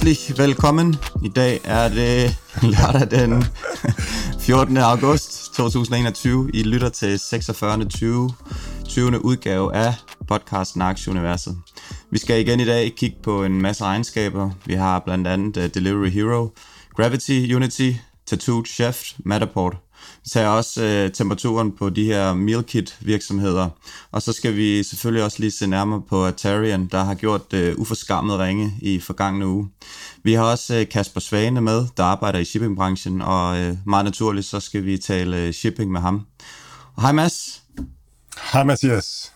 Hjertelig velkommen. I dag er det lørdag den 14. august 2021. I lytter til 46. 20. 20. udgave af podcasten Aktieuniverset. Vi skal igen i dag kigge på en masse regnskaber. Vi har blandt andet uh, Delivery Hero, Gravity, Unity, Tattooed Chef, Matterport. Tager også uh, temperaturen på de her meal kit virksomheder. Og så skal vi selvfølgelig også lige se nærmere på Atarian, der har gjort uh, uforskammet ringe i forgangne uge. Vi har også uh, Kasper Svane med, der arbejder i shippingbranchen, og uh, meget naturligt så skal vi tale uh, shipping med ham. Og hej Mads. Hej Mathias.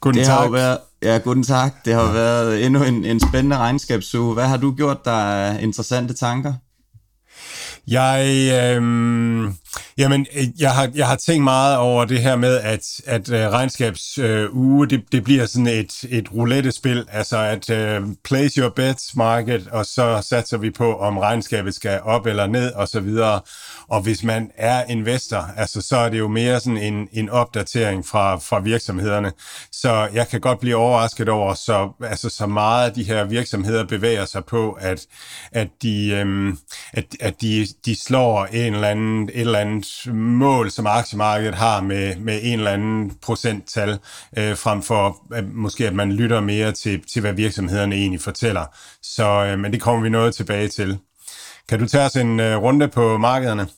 Guten det tak. Har været, ja, guten tak. Det har været endnu en, en spændende regnskabsuge. Hvad har du gjort der af interessante tanker? Jeg, øhm, jamen, øh, jeg, har, jeg har tænkt meget over det her med, at, at uh, regnskabsuge, øh, øh det, det bliver sådan et, et roulette-spil, altså at øh, place your bets market, og så satser vi på, om regnskabet skal op eller ned, og så videre. Og hvis man er investor, altså, så er det jo mere sådan en, en opdatering fra, fra virksomhederne. Så jeg kan godt blive overrasket over, så, altså, så meget de her virksomheder bevæger sig på, at, at, de, øhm, at, at de, de slår en eller anden, et eller andet mål, som aktiemarkedet har med, med en eller anden procenttal, øh, frem for at, måske, at man lytter mere til, til, hvad virksomhederne egentlig fortæller. Så, øh, men det kommer vi noget tilbage til. Kan du tage os en øh, runde på markederne?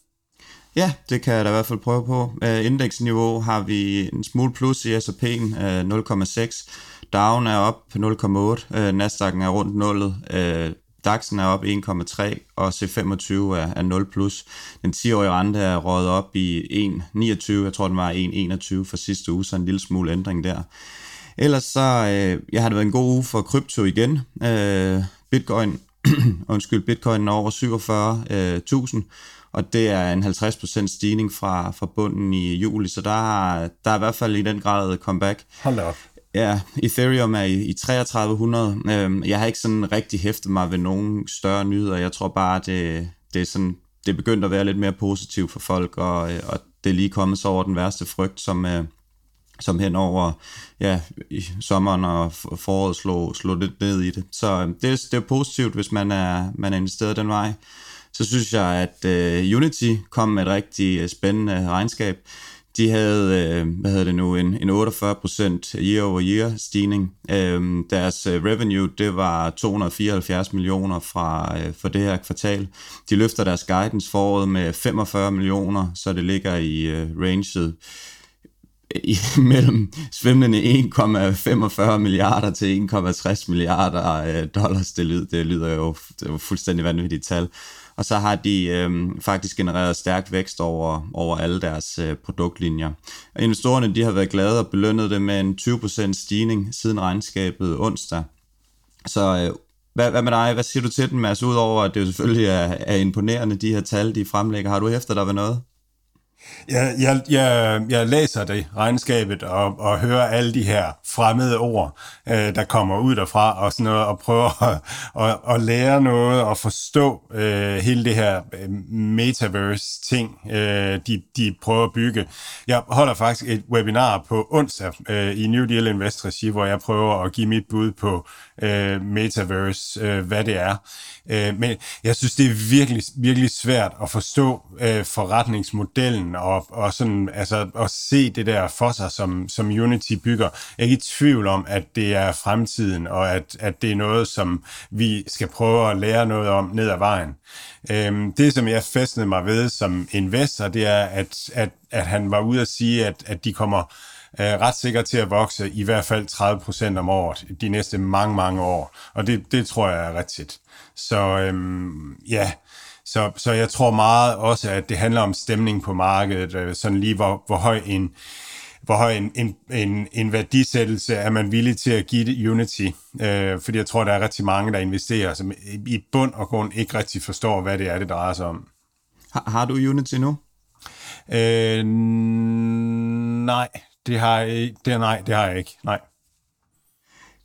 Ja, det kan jeg da i hvert fald prøve på. Uh, indeksniveau har vi en smule plus i S&P'en, uh, 0,6. Down er op på 0,8. Uh, Nasdaq'en er rundt 0. DAX'en er op 1,3, og C25 er, er 0 plus. Den 10-årige rente er røget op i 1,29. Jeg tror, den var 1,21 for sidste uge, så en lille smule ændring der. Ellers så øh, jeg har det været en god uge for krypto igen. Øh, Bitcoin, undskyld, Bitcoin er over 47.000, øh, og det er en 50% stigning fra, fra bunden i juli, så der, der er i hvert fald i den grad comeback. Hold op. Ja, Ethereum er i, i 3300. Øhm, jeg har ikke sådan rigtig hæftet mig ved nogen større nyheder. Jeg tror bare, det, det er sådan, det er begyndt at være lidt mere positivt for folk, og, øh, og det er lige kommet så over den værste frygt, som, øh, som hen over ja, i sommeren og foråret slog, slog lidt ned i det. Så øh, det, er, det er positivt, hvis man er, man er investeret den vej. Så synes jeg, at øh, Unity kom med et rigtig øh, spændende regnskab. De havde, øh, hvad hedder det nu, en, en 48% year over year stigning. Øh, deres øh, revenue, det var 274 millioner fra, øh, for det her kvartal. De løfter deres guidance foråret med 45 millioner, så det ligger i øh, ranget i, mellem svimlende 1,45 milliarder til 1,60 milliarder øh, dollars. Det lyder, det lyder jo, det jo fuldstændig vanvittigt tal. Og så har de øh, faktisk genereret stærk vækst over, over alle deres øh, produktlinjer. Og investorerne de har været glade og belønnet det med en 20% stigning siden regnskabet onsdag. Så øh, hvad, hvad med dig? Hvad siger du til den, Mads? Udover at det jo selvfølgelig er, er imponerende, de her tal, de fremlægger. Har du efter dig ved noget? Jeg, jeg, jeg, jeg læser det regnskabet og, og hører alle de her fremmede ord, øh, der kommer ud derfra og sådan noget, og prøver at, at, at lære noget og forstå øh, hele det her øh, metaverse-ting, øh, de, de prøver at bygge. Jeg holder faktisk et webinar på onsdag øh, i New Deal Invest Regi, hvor jeg prøver at give mit bud på øh, metaverse, øh, hvad det er. Øh, men jeg synes, det er virkelig, virkelig svært at forstå øh, forretningsmodellen og, og sådan, altså, at se det der for sig, som, som Unity bygger. Jeg er ikke i tvivl om, at det er fremtiden, og at, at det er noget, som vi skal prøve at lære noget om ned ad vejen. Øhm, det, som jeg festnede mig ved som investor, det er, at, at, at han var ude at sige, at, at de kommer øh, ret sikker til at vokse i hvert fald 30 procent om året de næste mange, mange år. Og det, det tror jeg er rigtigt. Så øhm, ja, så, så jeg tror meget også, at det handler om stemning på markedet, øh, sådan lige hvor, hvor høj en hvor høj en, en, en, en værdisættelse er man villig til at give det Unity. Øh, fordi jeg tror, der er rigtig mange, der investerer, som i bund og grund ikke rigtig forstår, hvad det er, det drejer sig om. Har, har du Unity nu? Øh, nej, det har jeg, det, nej, det har jeg ikke. Nej.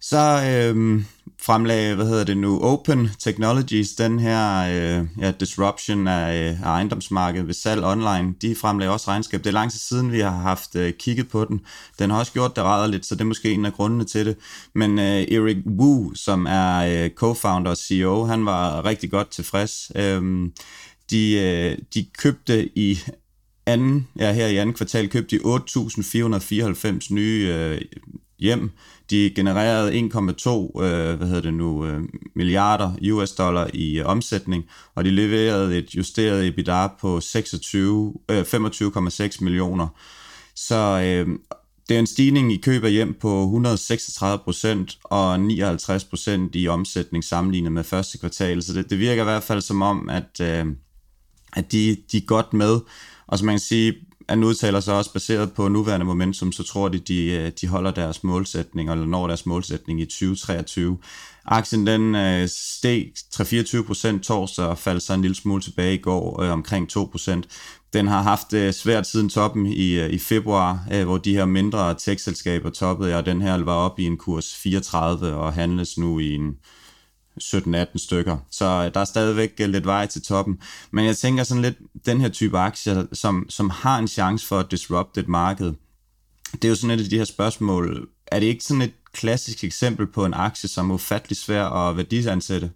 Så øh, fremlagde, hvad hedder det nu, Open Technologies, den her øh, ja, disruption af, øh, af ejendomsmarkedet ved salg online, de fremlagde også regnskab. Det er lang tid siden, vi har haft øh, kigget på den. Den har også gjort det lidt, så det er måske en af grundene til det. Men øh, Eric Wu, som er øh, co-founder og CEO, han var rigtig godt tilfreds. Øh, de, øh, de købte i anden, ja, her i anden kvartal købte de 8.494 nye øh, hjem. De genererede 1,2 øh, hvad hedder det nu, øh, milliarder US dollar i øh, omsætning, og de leverede et justeret EBITDA på 26, øh, 25,6 millioner. Så øh, det er en stigning i køb af hjem på 136 procent og 59 procent i omsætning sammenlignet med første kvartal. Så det, det virker i hvert fald som om, at, øh, at de, de er godt med. Og som man kan sige, han udtaler sig også baseret på nuværende momentum, så tror de, de, øh, de holder deres målsætning, eller når deres målsætning i 2023. Aktien den øh, steg 3-24 procent torsdag og faldt så en lille smule tilbage i går, øh, omkring 2 procent. Den har haft øh, svært siden toppen i, øh, i februar, øh, hvor de her mindre tech-selskaber toppede, og den her var op i en kurs 34 og handles nu i en 17-18 stykker. Så øh, der er stadigvæk øh, lidt vej til toppen. Men jeg tænker sådan lidt, den her type aktier, som, som har en chance for at disrupte et marked, det er jo sådan et af de her spørgsmål. Er det ikke sådan et klassisk eksempel på en aktie, som er ufattelig svær at værdisansætte?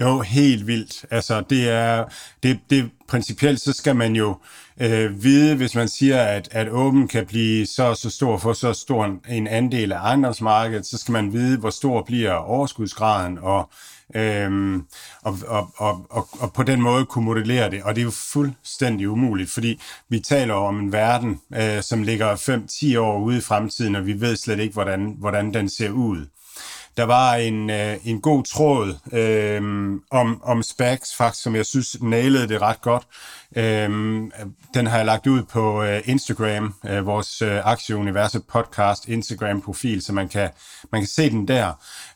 Jo, helt vildt. Altså, det er, det, det principielt, så skal man jo øh, vide, hvis man siger, at, at Open kan blive så så stor for så stor en andel af ejendomsmarkedet, så skal man vide, hvor stor bliver overskudsgraden, og, øhm, og, og, og, og, og på den måde kunne modellere det. Og det er jo fuldstændig umuligt, fordi vi taler om en verden, øh, som ligger 5-10 år ude i fremtiden, og vi ved slet ikke, hvordan, hvordan den ser ud. Der var en, øh, en god tråd øh, om, om SPACs, faktisk, som jeg synes nailede det ret godt. Øh, den har jeg lagt ud på øh, Instagram, øh, vores øh, Aktieuniverset podcast Instagram-profil, så man kan, man kan se den der.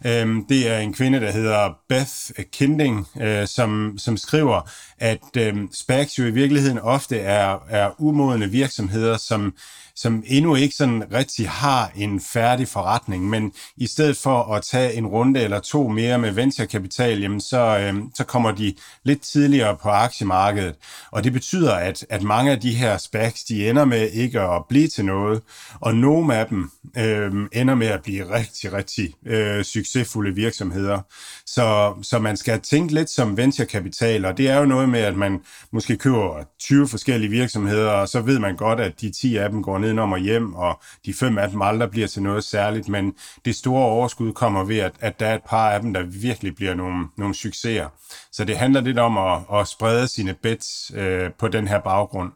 Øh, det er en kvinde, der hedder Beth Kinding, øh, som, som skriver, at øh, SPACs jo i virkeligheden ofte er, er umodne virksomheder, som som endnu ikke sådan rigtig har en færdig forretning, men i stedet for at tage en runde eller to mere med venturekapital, jamen så, øh, så kommer de lidt tidligere på aktiemarkedet. Og det betyder, at, at mange af de her SPACs, de ender med ikke at blive til noget, og nogle af dem øh, ender med at blive rigtig, rigtig øh, succesfulde virksomheder. Så, så man skal tænke lidt som venturekapital, og det er jo noget med, at man måske køber 20 forskellige virksomheder, og så ved man godt, at de 10 af dem går nedenom og hjem, og de fem af dem aldrig bliver til noget særligt, men det store overskud kommer ved, at, at der er et par af dem, der virkelig bliver nogle, nogle succeser. Så det handler lidt om at, at sprede sine bets øh, på den her baggrund.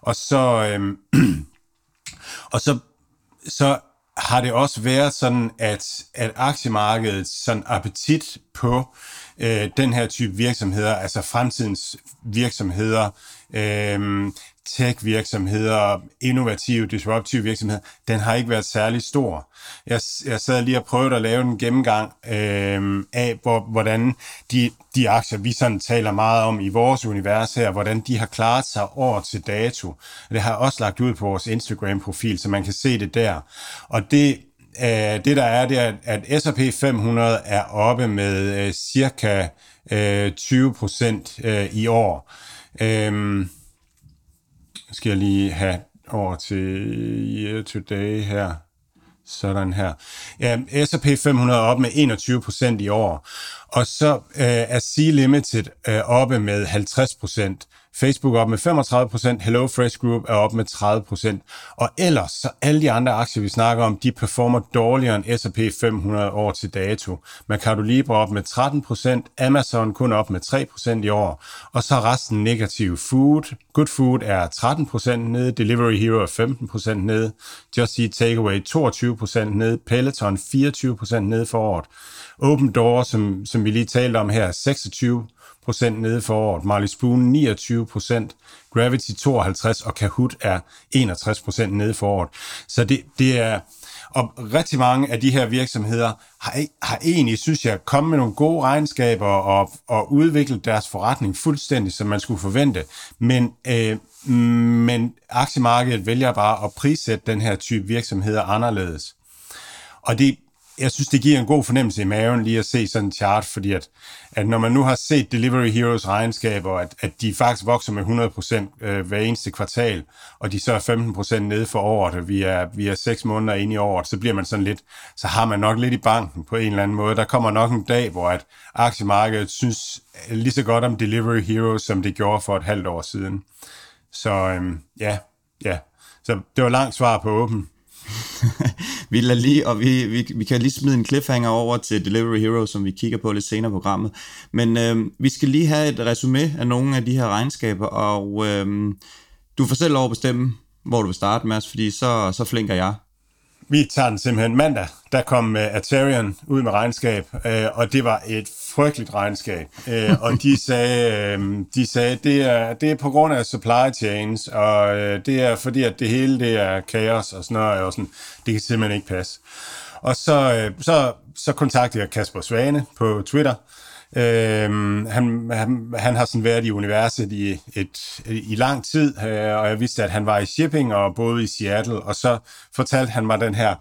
Og så, øh, og så, så har det også været sådan, at, at aktiemarkedets sådan appetit på øh, den her type virksomheder, altså fremtidens virksomheder, øh, tech-virksomheder, innovative, disruptive virksomheder, den har ikke været særlig stor. Jeg, jeg sad lige og prøvede at lave en gennemgang øh, af, hvor, hvordan de, de aktier, vi sådan taler meget om i vores univers her, hvordan de har klaret sig år til dato. Det har jeg også lagt ud på vores Instagram-profil, så man kan se det der. Og det, øh, det der er, det er, at S&P 500 er oppe med øh, cirka øh, 20 procent øh, i år. Øh, skal jeg lige have over til year to day her. Sådan her. Ja, S&P 500 er op med 21 procent i år, og så øh, er C-Limited øh, oppe med 50 procent. Facebook er op med 35%, Hello Fresh Group er op med 30%, og ellers så alle de andre aktier, vi snakker om, de performer dårligere end S&P 500 år til dato. Mercado Libre op med 13%, Amazon kun op med 3% i år, og så resten negativ. Food, Good Food er 13% nede, Delivery Hero er 15% nede, Just Eat Takeaway 22% nede, Peloton 24% nede for året. Open Door, som, som vi lige talte om her, 26 procent nede for året. Marley Spoon 29 procent, Gravity 52 og Kahoot er 61 procent nede for året. Så det, det er, og rigtig mange af de her virksomheder har, har egentlig, synes jeg, kommet med nogle gode regnskaber og, og udviklet deres forretning fuldstændig, som man skulle forvente. Men, øh, men aktiemarkedet vælger bare at prissætte den her type virksomheder anderledes. Og det, jeg synes, det giver en god fornemmelse i maven lige at se sådan en chart, fordi at, at når man nu har set Delivery Heroes regnskaber, at, at de faktisk vokser med 100% øh, hver eneste kvartal, og de så er 15% nede for året, og vi er, vi er 6 måneder inde i året, så bliver man sådan lidt, så har man nok lidt i banken på en eller anden måde. Der kommer nok en dag, hvor at aktiemarkedet synes øh, lige så godt om Delivery Heroes, som det gjorde for et halvt år siden. Så øhm, ja, ja. Så det var langt svar på åben. vi lader lige, og vi, vi, vi kan lige smide en cliffhanger over til Delivery Hero, som vi kigger på lidt senere i programmet. Men øh, vi skal lige have et resume af nogle af de her regnskaber, og øh, du får selv lov at bestemme, hvor du vil starte, Mads, fordi så, så flinker jeg. Vi tager den simpelthen mandag. Der kom øh, uh, Atarian ud med regnskab, uh, og det var et frygteligt regnskab. øh, og de sagde, øh, de sagde det, er, det er på grund af supply chains, og øh, det er fordi, at det hele det er kaos og sådan noget, og sådan, det kan simpelthen ikke passe. Og så, øh, så, så kontaktede jeg Kasper Svane på Twitter, Øhm, han, han, han har sådan været i universet i, et, i lang tid, øh, og jeg vidste, at han var i shipping og boede i Seattle, og så fortalte han mig den her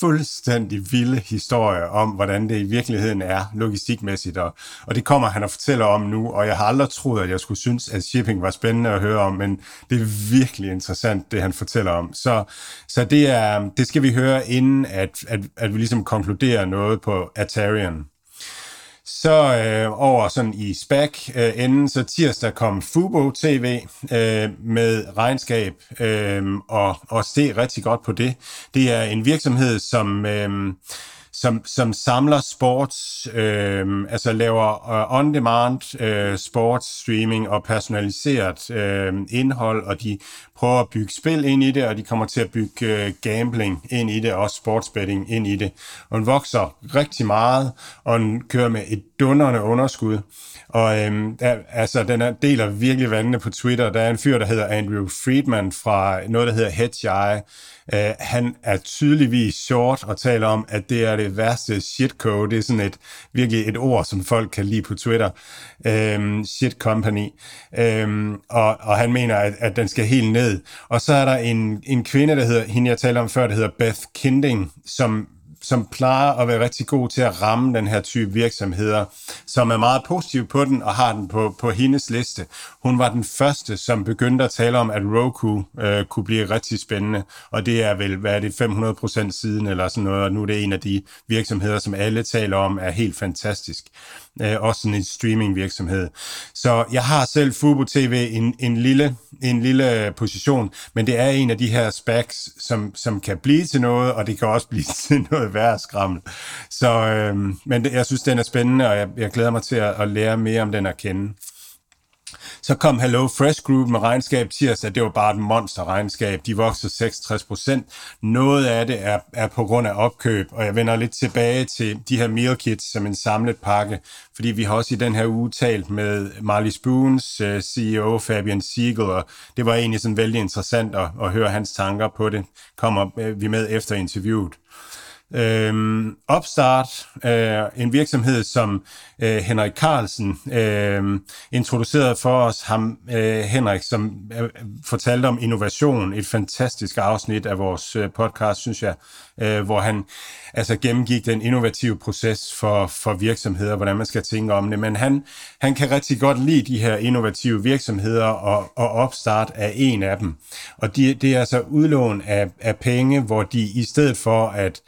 fuldstændig vilde historie om, hvordan det i virkeligheden er logistikmæssigt, og, og det kommer han og fortæller om nu, og jeg har aldrig troet, at jeg skulle synes, at shipping var spændende at høre om, men det er virkelig interessant, det han fortæller om. Så, så det, er, det skal vi høre, inden at, at, at vi ligesom konkluderer noget på Atarian. Så øh, over sådan i SPAC øh, så tirsdag kom Fubo TV øh, med regnskab, øh, og, og se rigtig godt på det. Det er en virksomhed, som... Øh, som, som samler sports, øh, altså laver uh, on-demand øh, sports streaming og personaliseret øh, indhold, og de prøver at bygge spil ind i det, og de kommer til at bygge øh, gambling ind i det, og sportsbetting ind i det. Og den vokser rigtig meget, og den kører med et dunderende underskud. Og øhm, der, altså, den er, deler virkelig vandene på Twitter. Der er en fyr, der hedder Andrew Friedman fra noget, der hedder Hedgeye, Øh, han er tydeligvis short og taler om, at det er det værste shitcode. Det er sådan et virkelig et ord, som folk kan lide på Twitter. Øhm, shit company. Øhm, og, og han mener, at, at den skal helt ned. Og så er der en, en kvinde, der hedder, hende jeg talte om før, der hedder Beth Kinding, som som plejer at være rigtig god til at ramme den her type virksomheder, som er meget positiv på den og har den på, på hendes liste. Hun var den første, som begyndte at tale om, at Roku øh, kunne blive rigtig spændende, og det er vel, hvad er det, 500 procent siden eller sådan noget, og nu er det en af de virksomheder, som alle taler om, er helt fantastisk øh, også sådan en streaming virksomhed. Så jeg har selv Fubo TV en, en, lille, en lille øh, position, men det er en af de her specs, som, som kan blive til noget, og det kan også blive til noget værre skrammel. Så, øh, men det, jeg synes, den er spændende, og jeg, jeg glæder mig til at, at lære mere om den at kende. Så kom Hello Fresh Group med regnskab tirsdag. Det var bare et monsterregnskab. De voksede 66 procent. Noget af det er, er på grund af opkøb, og jeg vender lidt tilbage til de her meal kits som en samlet pakke, fordi vi har også i den her uge talt med Marley Spoons øh, CEO Fabian Siegel, og det var egentlig sådan vældig interessant at, at høre hans tanker på det. Kommer øh, vi med efter interviewet. Øhm, Opstart, øh, en virksomhed, som øh, Henrik Carlsen øh, introducerede for os. Ham, øh, Henrik, som øh, fortalte om innovation, et fantastisk afsnit af vores øh, podcast, synes jeg, øh, hvor han altså gennemgik den innovative proces for, for virksomheder, hvordan man skal tænke om det. Men han, han kan rigtig godt lide de her innovative virksomheder, og, og Opstart er en af dem. Og de, det er altså udlån af, af penge, hvor de i stedet for at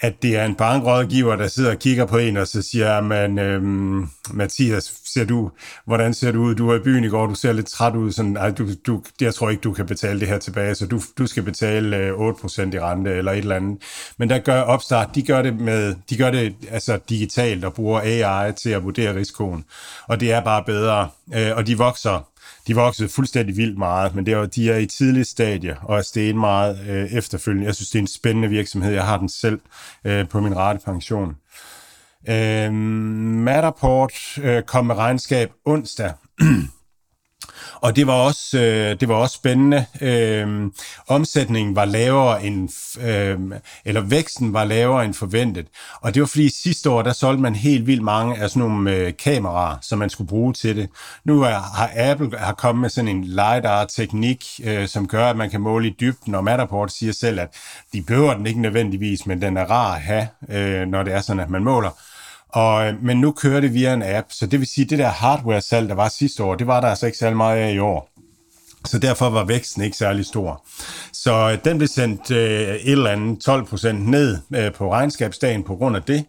at det er en bankrådgiver, der sidder og kigger på en, og så siger, man, øhm, Mathias, ser du, hvordan ser du ud? Du var i byen i går, du ser lidt træt ud, sådan, ej, du, du, jeg tror ikke, du kan betale det her tilbage, så du, du skal betale øh, 8% i rente eller et eller andet. Men der gør Opstart, de gør det med, de gør det altså digitalt og bruger AI til at vurdere risikoen, og det er bare bedre, øh, og de vokser de voksede fuldstændig vildt meget, men det er, de er i tidligt stadie og er steget meget øh, efterfølgende. Jeg synes, det er en spændende virksomhed. Jeg har den selv øh, på min rette pension. Øh, Matterport øh, kom med regnskab onsdag. Og det var også, øh, det var også spændende. Øh, omsætningen var lavere end, øh, eller væksten var lavere end forventet. Og det var fordi sidste år, der solgte man helt vildt mange af sådan nogle øh, kameraer, som man skulle bruge til det. Nu er, har Apple har kommet med sådan en LiDAR-teknik, øh, som gør, at man kan måle i dybden, og Matterport siger selv, at de behøver den ikke nødvendigvis, men den er rar at have, øh, når det er sådan, at man måler. Og, øh, men nu kører det via en app, så det vil sige, at det der hardware-salg, der var sidste år, det var der altså ikke særlig meget af i år. Så derfor var væksten ikke særlig stor. Så øh, den blev sendt øh, et eller andet 12 procent ned øh, på regnskabsdagen på grund af det.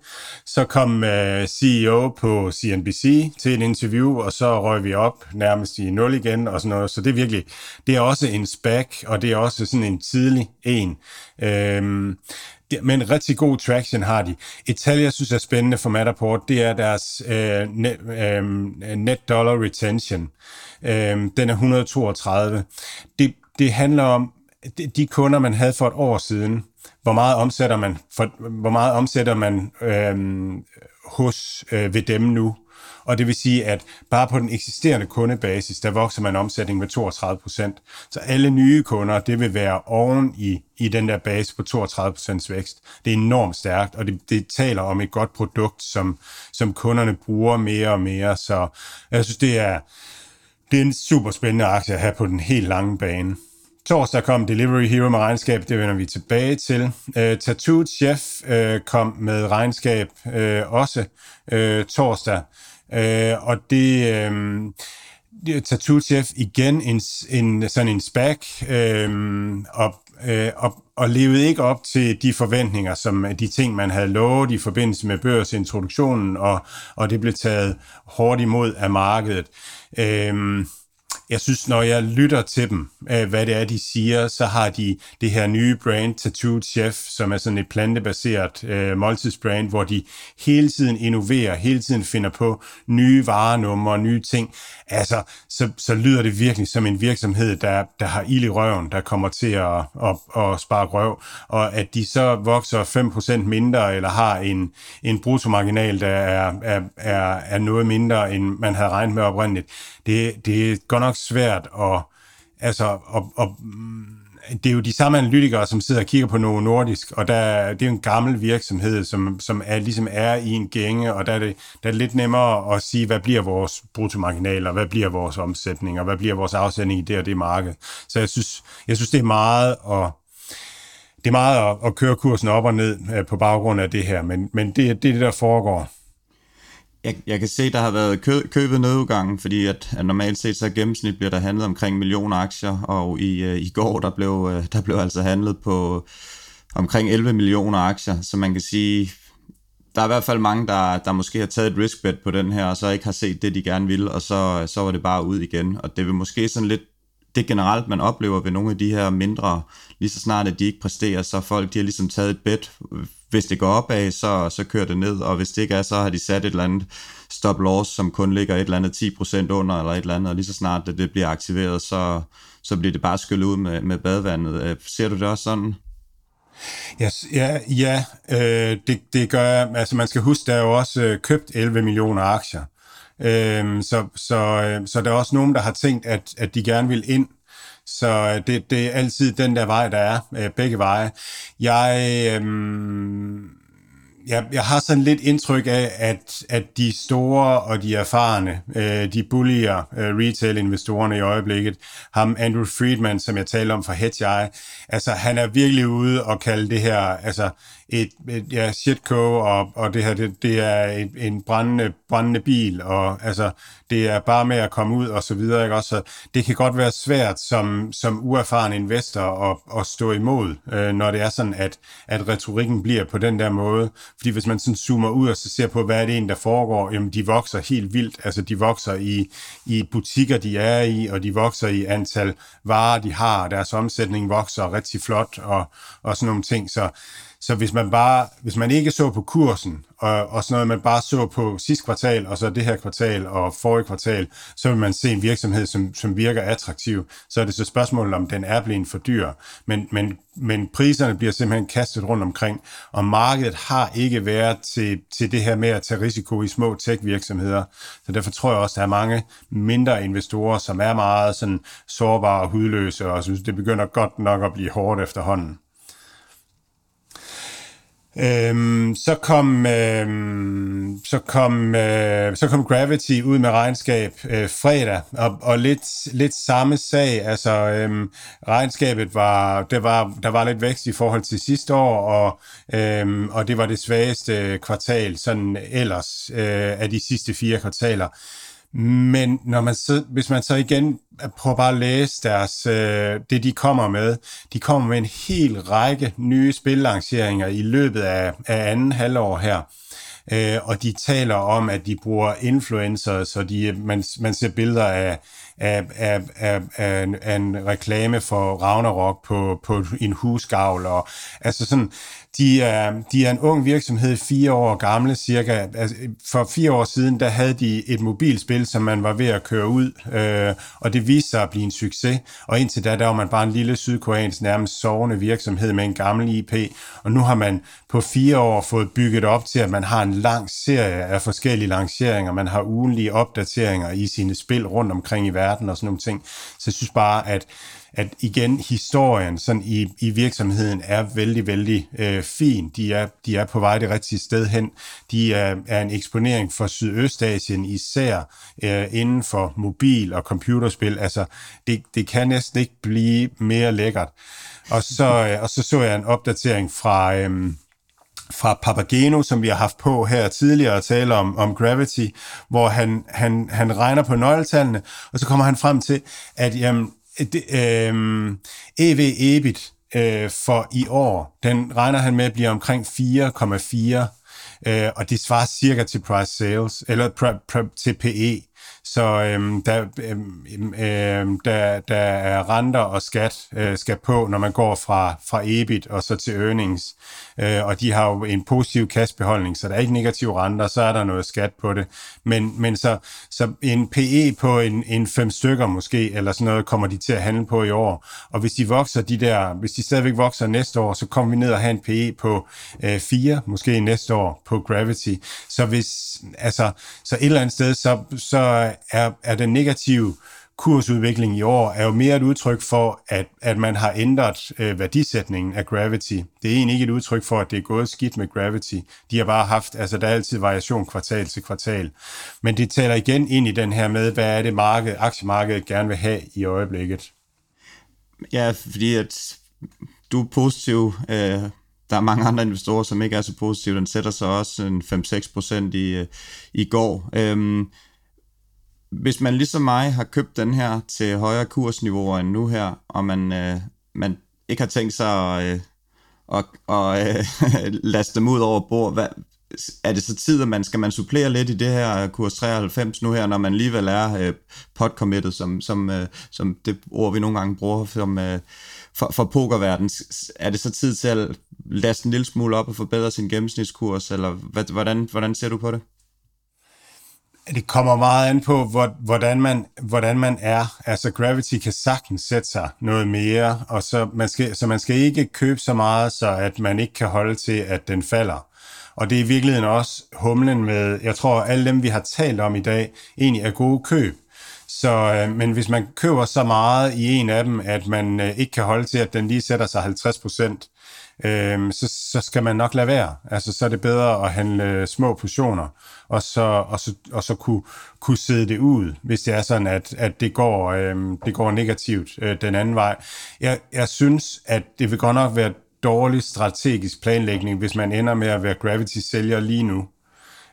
Så kom øh, CEO på CNBC til et interview, og så røg vi op nærmest i nul igen og sådan noget. Så det er virkelig, det er også en spec, og det er også sådan en tidlig en. Øhm, men rigtig god traction har de. Et tal, jeg synes er spændende for Matterport, det er deres øh, net, øh, net dollar retention. Øh, den er 132. Det, det handler om de kunder, man havde for et år siden. Hvor meget omsætter man, for, hvor meget omsætter man øh, hos øh, ved dem nu? Og det vil sige, at bare på den eksisterende kundebasis, der vokser man omsætning med 32 procent. Så alle nye kunder, det vil være oven i, i den der base på 32 procents vækst. Det er enormt stærkt, og det, det taler om et godt produkt, som, som kunderne bruger mere og mere. Så jeg synes, det er, det er en super spændende aktie at have på den helt lange bane. Torsdag kom Delivery Hero med regnskab, det vender vi tilbage til. Uh, Tattooed Chef uh, kom med regnskab uh, også uh, torsdag. Øh, og det... Øh, Tattoo Chef igen en, en sådan en spag, øh, og, øh, og, og levede ikke op til de forventninger, som øh, de ting, man havde lovet i forbindelse med børsintroduktionen, og, og det blev taget hårdt imod af markedet. Øh, jeg synes, når jeg lytter til dem, øh, hvad det er, de siger, så har de det her nye brand, Tattooed Chef, som er sådan et plantebaseret øh, måltidsbrand, hvor de hele tiden innoverer, hele tiden finder på nye varenumre, nye ting. Altså, så, så lyder det virkelig som en virksomhed, der, der har ild i røven, der kommer til at, at, at spare røv, og at de så vokser 5% mindre, eller har en, en bruttomarginal, der er, er, er, er noget mindre, end man havde regnet med oprindeligt. Det, det er godt nok svært at, altså, at, at, mm, det er jo de samme analytikere, som sidder og kigger på Novo Nordisk, og der, det er jo en gammel virksomhed, som, som er, ligesom er i en gænge, og der er, det, der er det lidt nemmere at sige, hvad bliver vores bruttomarginaler, hvad bliver vores omsætning, og hvad bliver vores afsætning i det og det marked. Så jeg synes, jeg synes det er meget at, det er meget at, at køre kursen op og ned øh, på baggrund af det her, men, men det, det er det, der foregår. Jeg, jeg kan se, der har været kø, købet nødudgangen, fordi at, at normalt set så gennemsnit bliver der handlet omkring millioner aktier, og i, øh, i går der blev, øh, der blev altså handlet på omkring 11 millioner aktier, så man kan sige, der er i hvert fald mange, der, der måske har taget et riskbet på den her, og så ikke har set det, de gerne vil, og så, så var det bare ud igen. Og det vil måske sådan lidt det generelt, man oplever ved nogle af de her mindre, lige så snart at de ikke præsterer, så folk de har ligesom taget et bet. Hvis det går opad, så, så kører det ned, og hvis det ikke er, så har de sat et eller andet stop loss, som kun ligger et eller andet 10% under, eller et eller andet, og lige så snart det, det bliver aktiveret, så, så bliver det bare skyllet ud med, med badevandet. Øh, ser du det også sådan? Yes, ja, ja øh, det, det gør jeg. Altså man skal huske, der er jo også øh, købt 11 millioner aktier. Øh, så, så, øh, så der er også nogen, der har tænkt, at, at de gerne vil ind. Så øh, det, det er altid den der vej, der er, øh, begge veje. Jeg, øhm, jeg, jeg har sådan lidt indtryk af, at, at de store og de erfarne, øh, de bullier øh, retail-investorerne i øjeblikket, ham Andrew Friedman, som jeg talte om fra Hedgeye, altså han er virkelig ude og kalde det her, altså et, et ja, shitco, og, og det her, det, det er en, en brændende, brændende bil, og altså, det er bare med at komme ud, og så videre, ikke også? Så det kan godt være svært som, som uerfaren investor at, at stå imod, øh, når det er sådan, at, at retorikken bliver på den der måde. Fordi hvis man sådan zoomer ud og så ser på, hvad er det egentlig, der foregår, jamen de vokser helt vildt, altså de vokser i, i butikker, de er i, og de vokser i antal varer, de har, deres omsætning vokser rigtig flot, og, og sådan nogle ting, så så hvis man bare, hvis man ikke så på kursen, og, og sådan noget, man bare så på sidste kvartal, og så det her kvartal og forrige kvartal, så vil man se en virksomhed, som, som virker attraktiv. Så er det så spørgsmålet, om den er blevet for dyr. Men, men, men priserne bliver simpelthen kastet rundt omkring, og markedet har ikke været til, til det her med at tage risiko i små tech-virksomheder. Så derfor tror jeg også, at der er mange mindre investorer, som er meget sådan sårbare og hudløse, og synes, det begynder godt nok at blive hårdt efterhånden. Øhm, så kom øhm, så kom øh, så kom Gravity ud med regnskab øh, fredag og, og lidt lidt samme sag altså øhm, regnskabet var der var der var lidt vækst i forhold til sidste år og øhm, og det var det svageste kvartal sådan ellers øh, af de sidste fire kvartaler. Men når man så, hvis man så igen prøver bare at læse deres, øh, det, de kommer med, de kommer med en hel række nye spillanceringer i løbet af, af anden halvår her. Øh, og de taler om, at de bruger influencers, så de, man, man ser billeder af, af, af, af, af, en, af en reklame for Ragnarok på, på en husgavl. Og, altså sådan, de er, de er en ung virksomhed, fire år gamle cirka. Altså, for fire år siden, der havde de et mobilspil, som man var ved at køre ud, øh, og det viste sig at blive en succes. Og indtil da, der var man bare en lille sydkoreansk nærmest sovende virksomhed med en gammel IP, og nu har man på fire år fået bygget op til, at man har en lang serie af forskellige lanceringer. Man har ugenlige opdateringer i sine spil rundt omkring i verden og sådan nogle ting. Så jeg synes bare, at at igen historien sådan i, i virksomheden er vældig, vældig øh, fin. De er, de er på vej det rigtige sted hen. De er, er en eksponering for Sydøstasien især øh, inden for mobil- og computerspil. Altså, det, det kan næsten ikke blive mere lækkert. Og så, øh, og så så jeg en opdatering fra... Øh, fra Papageno, som vi har haft på her tidligere og tale om, om Gravity, hvor han, han, han regner på nøgletallene, og så kommer han frem til, at jamen, det, øh, EV EBIT øh, for i år, den regner han med at blive omkring 4,4, øh, og det svarer cirka til price sales, eller pr- pr- til PE. Så øhm, der, øhm, øhm, øhm, der, der er renter og skat øh, skal på, når man går fra, fra EBIT og så til earnings. Øh, og de har jo en positiv kassebeholdning, så der er ikke negative renter, så er der noget skat på det. Men, men så, så en PE på en, en fem stykker måske, eller sådan noget, kommer de til at handle på i år. Og hvis de vokser de der, hvis de stadigvæk vokser næste år, så kommer vi ned og have en PE på øh, 4, måske næste år på Gravity. Så hvis, altså, så et eller andet sted, så, så er, er den negative kursudvikling i år er jo mere et udtryk for, at, at man har ændret øh, værdisætningen af Gravity. Det er egentlig ikke et udtryk for, at det er gået skidt med Gravity. De har bare haft, altså der er altid variation kvartal til kvartal. Men det taler igen ind i den her med, hvad er det marked, aktiemarkedet gerne vil have i øjeblikket. Ja, fordi at du er positiv. Øh, der er mange andre investorer, som ikke er så positive. Den sætter sig også en 5-6 procent i, øh, i går. Øh, hvis man ligesom mig har købt den her til højere kursniveauer end nu her, og man, øh, man ikke har tænkt sig at, øh, og, og øh, laste dem ud over bord, hvad, er det så tid, at man skal man supplere lidt i det her kurs 93 nu her, når man alligevel er øh, pot som, som, øh, som det ord, vi nogle gange bruger som, øh, for, for pokerverden. Er det så tid til at laste en lille smule op og forbedre sin gennemsnitskurs, eller hvad, hvordan, hvordan ser du på det? Det kommer meget an på, hvordan man, hvordan man er. Altså Gravity kan sagtens sætte sig noget mere, og så man, skal, så man skal ikke købe så meget, så at man ikke kan holde til, at den falder. Og det er i virkeligheden også humlen med, jeg tror, alle dem, vi har talt om i dag, egentlig er gode køb. Så, øh, men hvis man køber så meget i en af dem, at man øh, ikke kan holde til, at den lige sætter sig 50 procent, øh, så, så skal man nok lade være. Altså, så er det bedre at handle små portioner, og så, og så, og så kunne, kunne sidde det ud, hvis det er sådan, at, at det, går, øh, det går negativt øh, den anden vej. Jeg, jeg synes, at det vil godt nok være dårlig strategisk planlægning, hvis man ender med at være Gravity-sælger lige nu.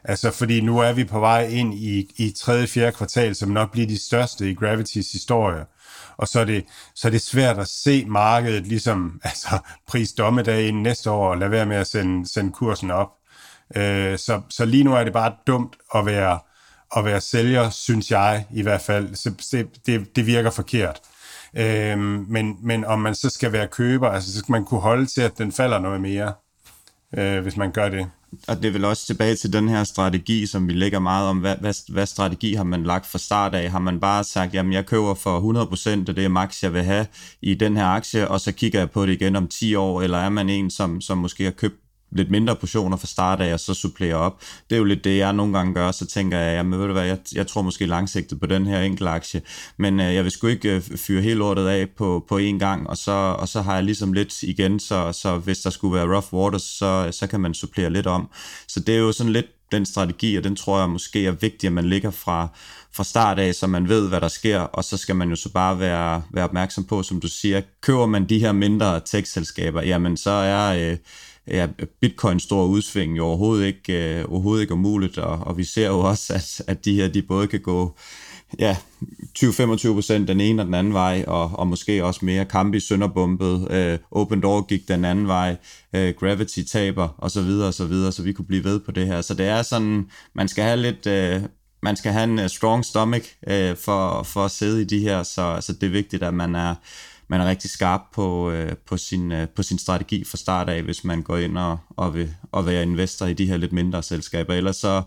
Altså, fordi nu er vi på vej ind i, i tredje, fjerde kvartal, som nok bliver de største i Gravitys historie. Og så er det, så er det svært at se markedet ligesom altså, pris dommedag ind næste år og lade være med at sende, sende kursen op. Øh, så, så lige nu er det bare dumt at være, at være sælger, synes jeg i hvert fald. Så det, det, det virker forkert. Øh, men, men om man så skal være køber, altså så skal man kunne holde til, at den falder noget mere øh, hvis man gør det. Og det er vel også tilbage til den her strategi, som vi lægger meget om. Hvad, hvad, hvad strategi har man lagt fra start af? Har man bare sagt, jamen jeg køber for 100% af det max, jeg vil have i den her aktie, og så kigger jeg på det igen om 10 år, eller er man en, som, som måske har købt lidt mindre portioner fra start af, og så supplere op. Det er jo lidt det, jeg nogle gange gør, så tænker jeg, jamen ved du hvad, jeg, jeg tror måske langsigtet på den her enkelte aktie, men øh, jeg vil sgu ikke øh, fyre hele lortet af på, på én gang, og så, og så har jeg ligesom lidt igen, så, så hvis der skulle være rough waters, så, så kan man supplere lidt om. Så det er jo sådan lidt den strategi, og den tror jeg måske er vigtig, at man ligger fra, fra start af, så man ved, hvad der sker, og så skal man jo så bare være, være opmærksom på, som du siger, køber man de her mindre tech-selskaber, jamen så er... Øh, ja, bitcoin store udsving jo overhovedet ikke, øh, overhovedet ikke umuligt, og, og vi ser jo også, at, at de her, de både kan gå ja, 20-25% den ene og den anden vej, og, og måske også mere. Kambi sønderbumpet, øh, Open Door gik den anden vej, øh, Gravity taber, og så videre, og så videre, så vi kunne blive ved på det her. Så det er sådan, man skal have lidt, øh, man skal have en øh, strong stomach øh, for, for at sidde i de her, så, så det er vigtigt, at man er, man er rigtig skarp på, øh, på, sin, øh, på sin strategi fra start af, hvis man går ind og, og vil og være investor i de her lidt mindre selskaber. Ellers så,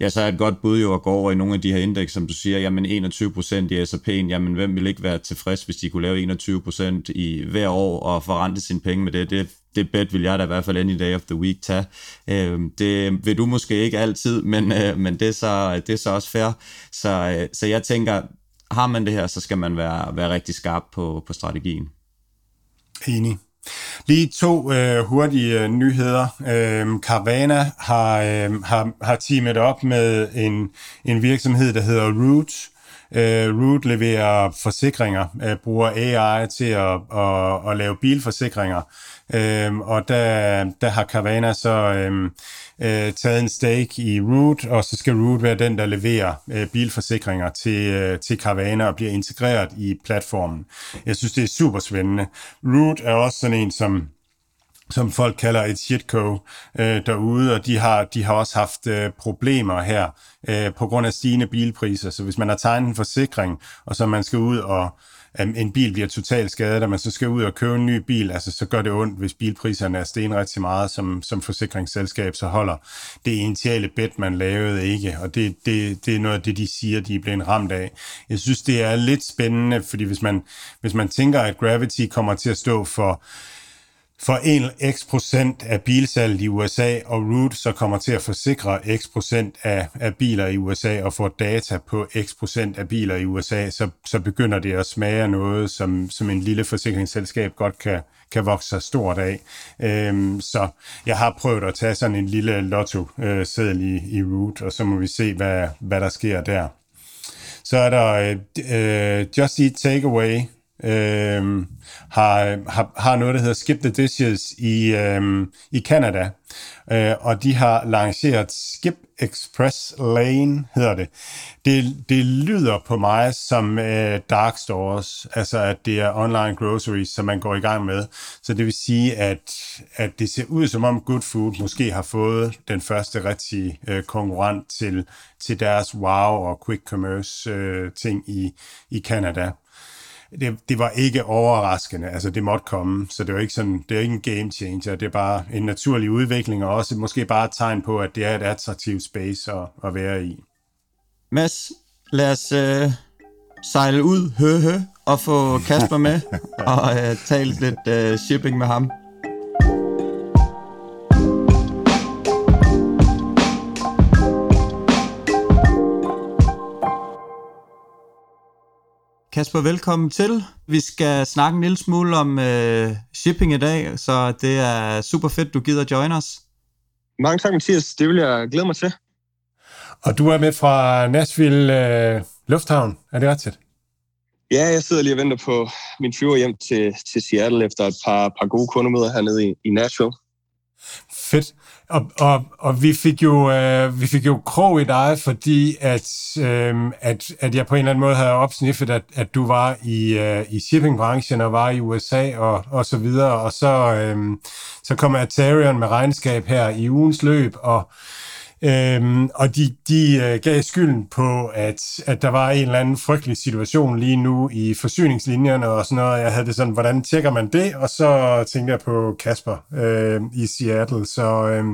ja, så er et godt bud jo at gå over i nogle af de her indeks, som du siger, jamen 21% i S&P'en, jamen hvem vil ikke være tilfreds, hvis de kunne lave 21% i hver år og forrente sine penge med det? Det, det bet vil jeg da i hvert fald any day of the week tage. Øh, det vil du måske ikke altid, men, øh, men det, er så, det er så også fair. Så, øh, så jeg tænker, har man det her, så skal man være, være rigtig skarp på, på strategien. Enig. Lige to øh, hurtige øh, nyheder. Øh, Carvana har, øh, har, har teamet op med en, en virksomhed, der hedder Root. Øh, Root leverer forsikringer, øh, bruger AI til at, at, at lave bilforsikringer. Øh, og der, der har Carvana så... Øh, øh, taget en stake i Root, og så skal Root være den, der leverer øh, bilforsikringer til, øh, til Carvana og bliver integreret i platformen. Jeg synes, det er super spændende. Root er også sådan en, som som folk kalder et shitco øh, derude, og de har, de har også haft øh, problemer her øh, på grund af stigende bilpriser. Så hvis man har tegnet en forsikring, og så man skal ud og øh, en bil bliver totalt skadet, og man så skal ud og købe en ny bil, altså så gør det ondt, hvis bilpriserne er stenret til meget, som, som forsikringsselskab, så holder det initiale bet, man lavede ikke, og det, det, det er noget af det, de siger, de er blevet ramt af. Jeg synes, det er lidt spændende, fordi hvis man, hvis man tænker, at Gravity kommer til at stå for for en x procent af bilsalget i USA, og Root så kommer til at forsikre x procent af, af biler i USA og få data på x procent af biler i USA, så, så begynder det at smage noget, som, som en lille forsikringsselskab godt kan, kan vokse sig stort af. Øhm, så jeg har prøvet at tage sådan en lille lotto-seddel øh, i, i Root, og så må vi se, hvad, hvad der sker der. Så er der øh, øh Just Eat Takeaway, øh, har, har, har noget, der hedder Skip the Dishes i, øh, i Canada, øh, og de har lanceret Skip Express Lane, hedder det. Det, det lyder på mig som øh, dark stores, altså at det er online groceries, som man går i gang med. Så det vil sige, at, at det ser ud som om Good Food måske har fået den første rigtige øh, konkurrent til, til deres wow og quick commerce øh, ting i, i Canada det, det var ikke overraskende, altså det måtte komme, så det var ikke sådan, det er ikke en game changer, det er bare en naturlig udvikling, og også måske bare et tegn på, at det er et attraktivt space at, at være i. Mads, lad os øh, sejle ud, hø, hø, og få Kasper med, og øh, tale lidt øh, shipping med ham. Kasper, velkommen til. Vi skal snakke en lille smule om øh, shipping i dag, så det er super fedt, du gider join os. Mange tak, Mathias. Det vil jeg glæde mig til. Og du er med fra Nashville øh, Lufthavn, er det rigtigt? Ja, jeg sidder lige og venter på min flyver hjem til, til Seattle efter et par, par gode kundemøder hernede i, i Nashville. Fedt. Og, og, og vi fik jo øh, vi fik jo krog i dig, fordi at, øh, at, at jeg på en eller anden måde havde opsniffet, at, at du var i, øh, i shippingbranchen og var i USA og, og så videre. Og så, øh, så kom Atarion med regnskab her i ugens løb, og Øhm, og de, de øh, gav skylden på, at, at der var en eller anden frygtelig situation lige nu i forsyningslinjerne og sådan noget. Jeg havde det sådan, hvordan tjekker man det? Og så tænkte jeg på Kasper øh, i Seattle. Så, øh,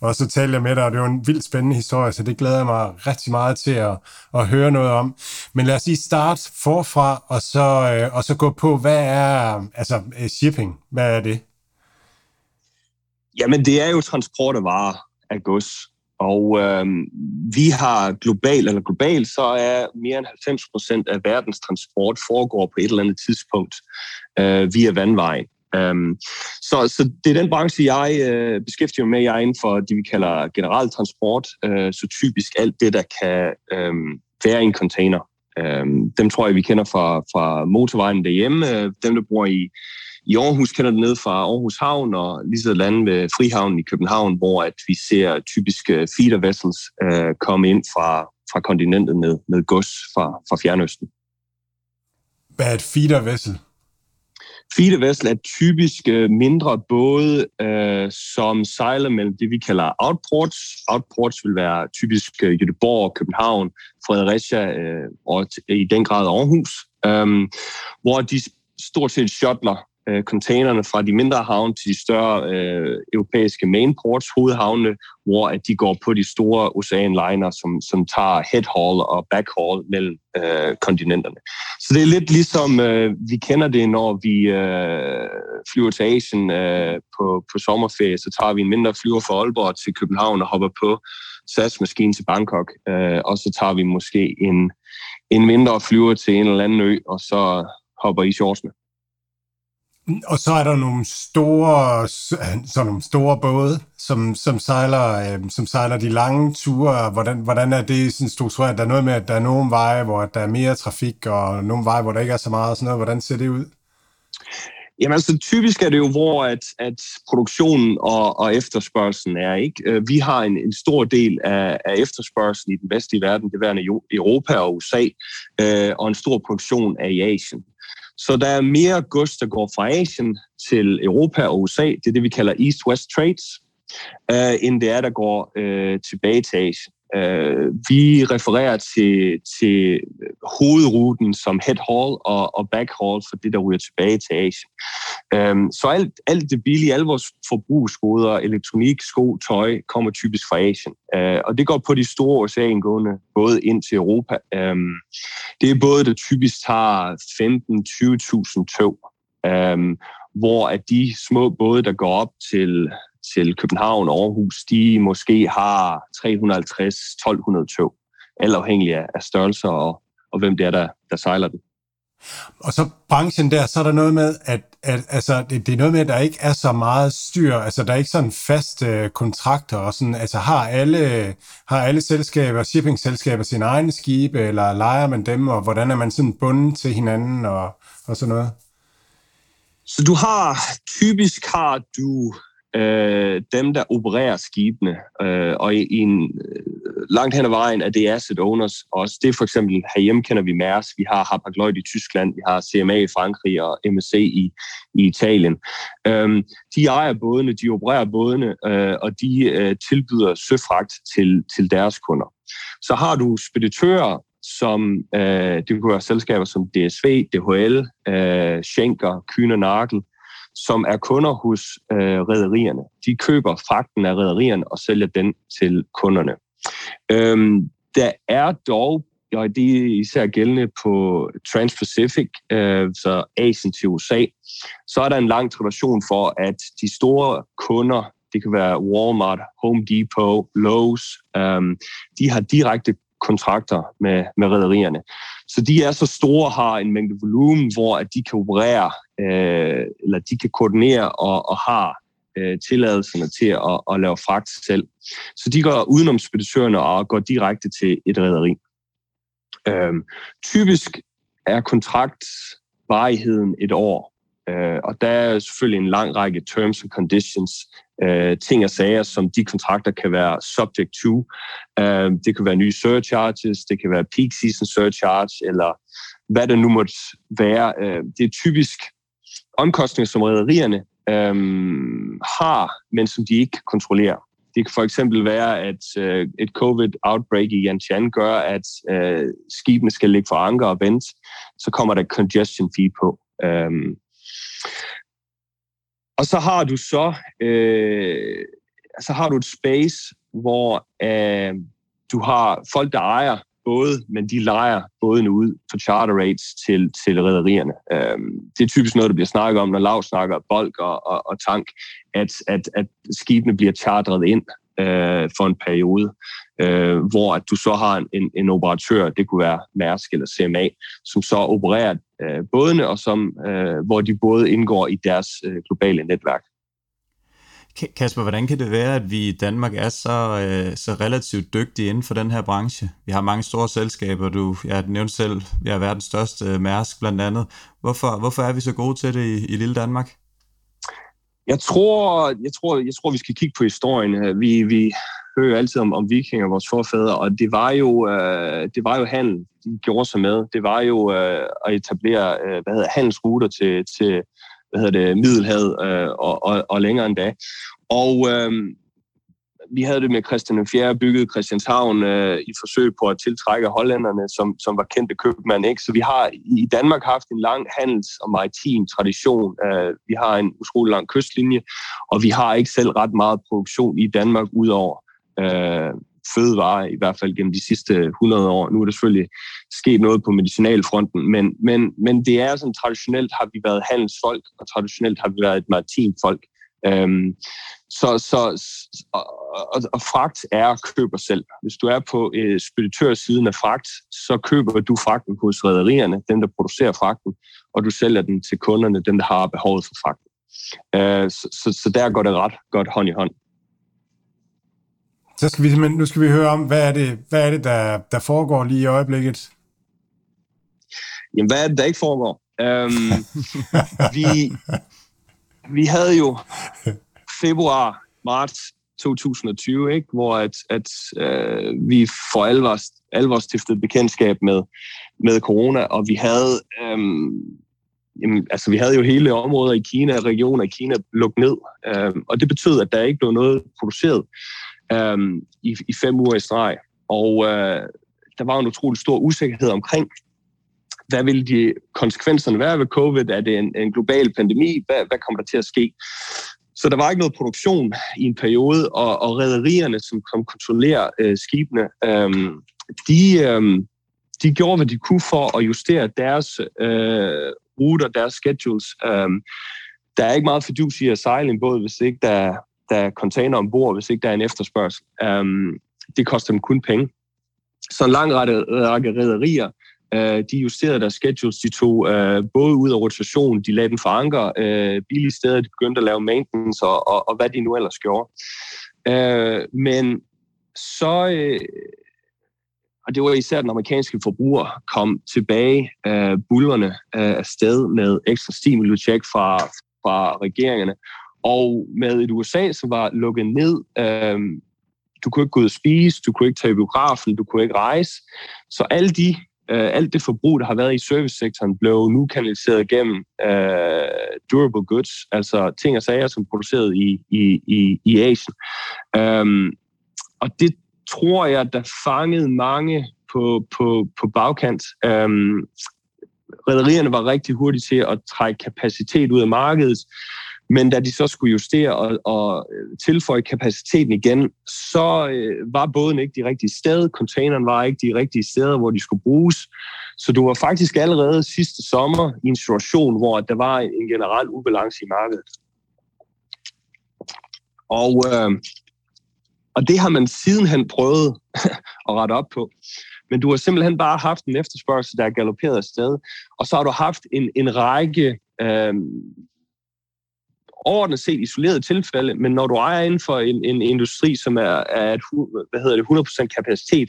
og så talte jeg med dig, og det var en vildt spændende historie, så det glæder jeg mig rigtig meget til at, at høre noget om. Men lad os lige starte forfra, og så, øh, og så gå på, hvad er altså øh, shipping? Hvad er det? Jamen, det er jo transport af varer af gods. Og øh, vi har globalt, eller globalt, så er mere end 90 procent af verdens transport foregår på et eller andet tidspunkt øh, via vandvejen. Um, så, så det er den branche, jeg øh, beskæftiger mig med. Jeg er inden for det, vi kalder general transport. øh, så typisk alt det, der kan øh, være i en container. Um, dem tror jeg, vi kender fra, fra motorvejen derhjemme. Øh, dem, der bor i i Aarhus kender det ned fra Aarhus Havn og lige så lande ved Frihavnen i København, hvor at vi ser typiske feeder vessels øh, komme ind fra, fra kontinentet med, med gods fra, fra Fjernøsten. Hvad er et feeder vessel? Feeder vessel er typisk øh, mindre både, øh, som sejler mellem det, vi kalder outports. Outports vil være typisk øh, Göteborg, København, Fredericia øh, og i den grad Aarhus, øh, hvor de stort set shuttler øh, containerne fra de mindre havne til de større øh, europæiske main ports, hovedhavne, hvor at de går på de store oceanliner, som, som tager headhaul og backhaul mellem øh, kontinenterne. Så det er lidt ligesom øh, vi kender det, når vi øh, flyver til Asien øh, på, på sommerferie, så tager vi en mindre flyver fra Aalborg til København og hopper på SAS-maskinen til Bangkok, øh, og så tager vi måske en, en mindre flyver til en eller anden ø, og så hopper i shortsene. Og så er der nogle store, så nogle store både, som, som, sejler, øh, som sejler de lange ture. Hvordan, hvordan er det sådan struktureret? Der er noget med, at der er nogle veje, hvor der er mere trafik, og nogle veje, hvor der ikke er så meget. og Sådan noget. Hvordan ser det ud? Jamen altså, typisk er det jo, hvor at, at produktionen og, og efterspørgselen er. ikke. Øh, vi har en, en stor del af, af efterspørgselen i den vestlige verden, det værende Europa og USA, øh, og en stor produktion af i Asien. Så der er mere gods, der går fra Asien til Europa og USA. Det er det, vi kalder East-West trades, uh, end det er, der går øh, tilbage til Asien. Øh, vi refererer til, til hovedruten som head haul og, og back haul for det, der ryger tilbage til Asien. Øh, så alt, alt det billige, alle vores forbrugsgoder, elektronik, sko, tøj, kommer typisk fra Asien. Øh, og det går på de store oceangående både ind til Europa. Øh, det er både, der typisk tager 15-20.000 tog, um, hvor at de små både, der går op til til København og Aarhus, de måske har 350-1200 tog, alt afhængig af størrelser og, og hvem det er, der, der sejler den. Og så branchen der, så er der noget med, at, at altså, det, det er noget med, at der ikke er så meget styr, altså der er ikke sådan faste øh, kontrakter, og sådan, altså har alle, har alle selskaber, shipping-selskaber sine egne skibe, eller leger man dem, og hvordan er man sådan bundet til hinanden, og, og sådan noget? Så du har, typisk har du øh, dem, der opererer skibene, øh, og i, i en øh, langt hen ad vejen er det asset owners også. Det er for eksempel, herhjemme kender vi Mærs, vi har Hapag-Lloyd i Tyskland, vi har CMA i Frankrig og MSC i, i Italien. Øh, de ejer bådene, de opererer bådene, øh, og de øh, tilbyder søfragt til, til deres kunder. Så har du speditører, som øh, det kunne være selskaber som DSV, DHL, øh, Schenker, Kühne Nagel, som er kunder hos øh, rædderierne. De køber fragten af rædderierne og sælger den til kunderne. Øhm, der er dog, og det er især gældende på Transpacific, øh, så Asien til USA, så er der en lang tradition for, at de store kunder, det kan være Walmart, Home Depot, Lowe's, øh, de har direkte kontrakter med, med rædderierne. Så de er så store, har en mængde volumen, hvor at de kan operere, øh, eller de kan koordinere og, og har øh, tilladelserne til at, at lave fragt selv. Så de går udenom speditørerne og går direkte til et rederi. Øh, typisk er kontraktvarigheden et år, øh, og der er selvfølgelig en lang række terms and conditions, øh, ting og sager, som de kontrakter kan være subject to. Øh, det kan være nye surcharges, det kan være peak season surcharge, eller hvad det nu måtte være. Øh, det er typisk omkostninger, som rædderierne øhm, har, men som de ikke kontrollerer. Det kan for eksempel være, at øh, et covid-outbreak i Yantian gør, at øh, skibene skal ligge for anker og vente. Så kommer der congestion fee på. Øhm. Og så har du så, øh, så har du et space, hvor øh, du har folk, der ejer både, men de leger bådene ud for charter rates til, til rædderierne. Øhm, det er typisk noget, der bliver snakket om, når Lav snakker bolk og, og, og tank, at, at, at skibene bliver chartret ind øh, for en periode, øh, hvor at du så har en, en, en operatør, det kunne være Mærsk eller CMA, som så opererer øh, bådene, og som, øh, hvor de både indgår i deres øh, globale netværk. Kasper, hvordan kan det være, at vi i Danmark er så, øh, så relativt dygtige inden for den her branche? Vi har mange store selskaber, du jeg nævnte selv, vi har verdens største øh, Mærsk blandt andet. Hvorfor, hvorfor er vi så gode til det i, i lille Danmark? Jeg tror, jeg, tror, jeg tror, vi skal kigge på historien. Vi, vi hører altid om, om vikinger, vores forfædre, og det var jo, øh, det var jo handel, de gjorde sig med. Det var jo øh, at etablere øh, hvad hedder, handelsruter til, til, hvad hedder det, Middelhavet øh, og, og, og længere endda. Og øh, vi havde det med Christian IV bygget Christianshavn øh, i forsøg på at tiltrække hollænderne, som, som var kendte købmænd. Ikke? Så vi har i Danmark haft en lang handels- og maritim tradition. Øh, vi har en utrolig lang kystlinje, og vi har ikke selv ret meget produktion i Danmark udover øh, fødevarer, i hvert fald gennem de sidste 100 år. Nu er der selvfølgelig sket noget på medicinalfronten, men, men, men det er sådan, traditionelt har vi været handelsfolk, og traditionelt har vi været et maritimt folk. Øhm, så, så og, og, og fragt er køber selv. Hvis du er på øh, speditørsiden af fragt, så køber du fragten hos rædderierne, dem der producerer fragten, og du sælger den til kunderne, dem der har behovet for fragten. Øh, så, så, så der går det ret godt hånd i hånd. Så skal vi nu skal vi høre om, hvad er det, hvad er det der, der foregår lige i øjeblikket? Jamen, hvad er det, der ikke foregår? Øhm, vi, vi havde jo februar, marts 2020, ikke? hvor at, at øh, vi for alvor, alvor stiftede bekendtskab med, med corona, og vi havde, øhm, jamen, altså, vi havde jo hele områder i Kina, regioner i Kina lukket ned, øhm, og det betød, at der ikke blev noget produceret øhm, i, i fem uger i streg. Og øh, der var en utrolig stor usikkerhed omkring, hvad vil de konsekvenserne være ved covid? Er det en, en global pandemi? Hvad, hvad kommer der til at ske? Så der var ikke noget produktion i en periode, og, og rædderierne, som kom kontrollerer øh, skibene, øh, de, øh, de gjorde, hvad de kunne for at justere deres øh, ruter, deres schedules. Øh, der er ikke meget fordus i at sejle en båd, hvis ikke der, der er container ombord, hvis ikke der er en efterspørgsel. Øh, det koster dem kun penge. Så en lang række, rædderier Øh, de justerede deres schedules, de tog øh, både ud af rotation, de lagde den for anker, øh, billige steder, de begyndte at lave maintenance og, og, og hvad de nu ellers gjorde. Øh, men så, øh, og det var især den amerikanske forbruger, kom tilbage øh, bullerne øh, afsted med ekstra stimuli-check fra, fra regeringerne, og med et USA, som var lukket ned, øh, du kunne ikke gå ud og spise, du kunne ikke tage i biografen, du kunne ikke rejse. Så alle de øh, alt det forbrug, der har været i servicesektoren, blev nu kanaliseret gennem øh, durable goods, altså ting og sager, som er produceret i, i, i, i Asien. Um, og det tror jeg, der fangede mange på, på, på bagkant. Øhm, Rædderierne var rigtig hurtige til at trække kapacitet ud af markedet, men da de så skulle justere og, og øh, tilføje kapaciteten igen, så øh, var båden ikke de rigtige steder, containeren var ikke de rigtige steder, hvor de skulle bruges. Så du var faktisk allerede sidste sommer i en situation, hvor der var en generel ubalance i markedet. Og, øh, og det har man sidenhen prøvet at rette op på. Men du har simpelthen bare haft en efterspørgsel, der er galopperet afsted, og så har du haft en, en række øh, overordnet set isoleret tilfælde, men når du ejer inden for en, en industri, som er, er et, hvad hedder det, 100% kapacitet,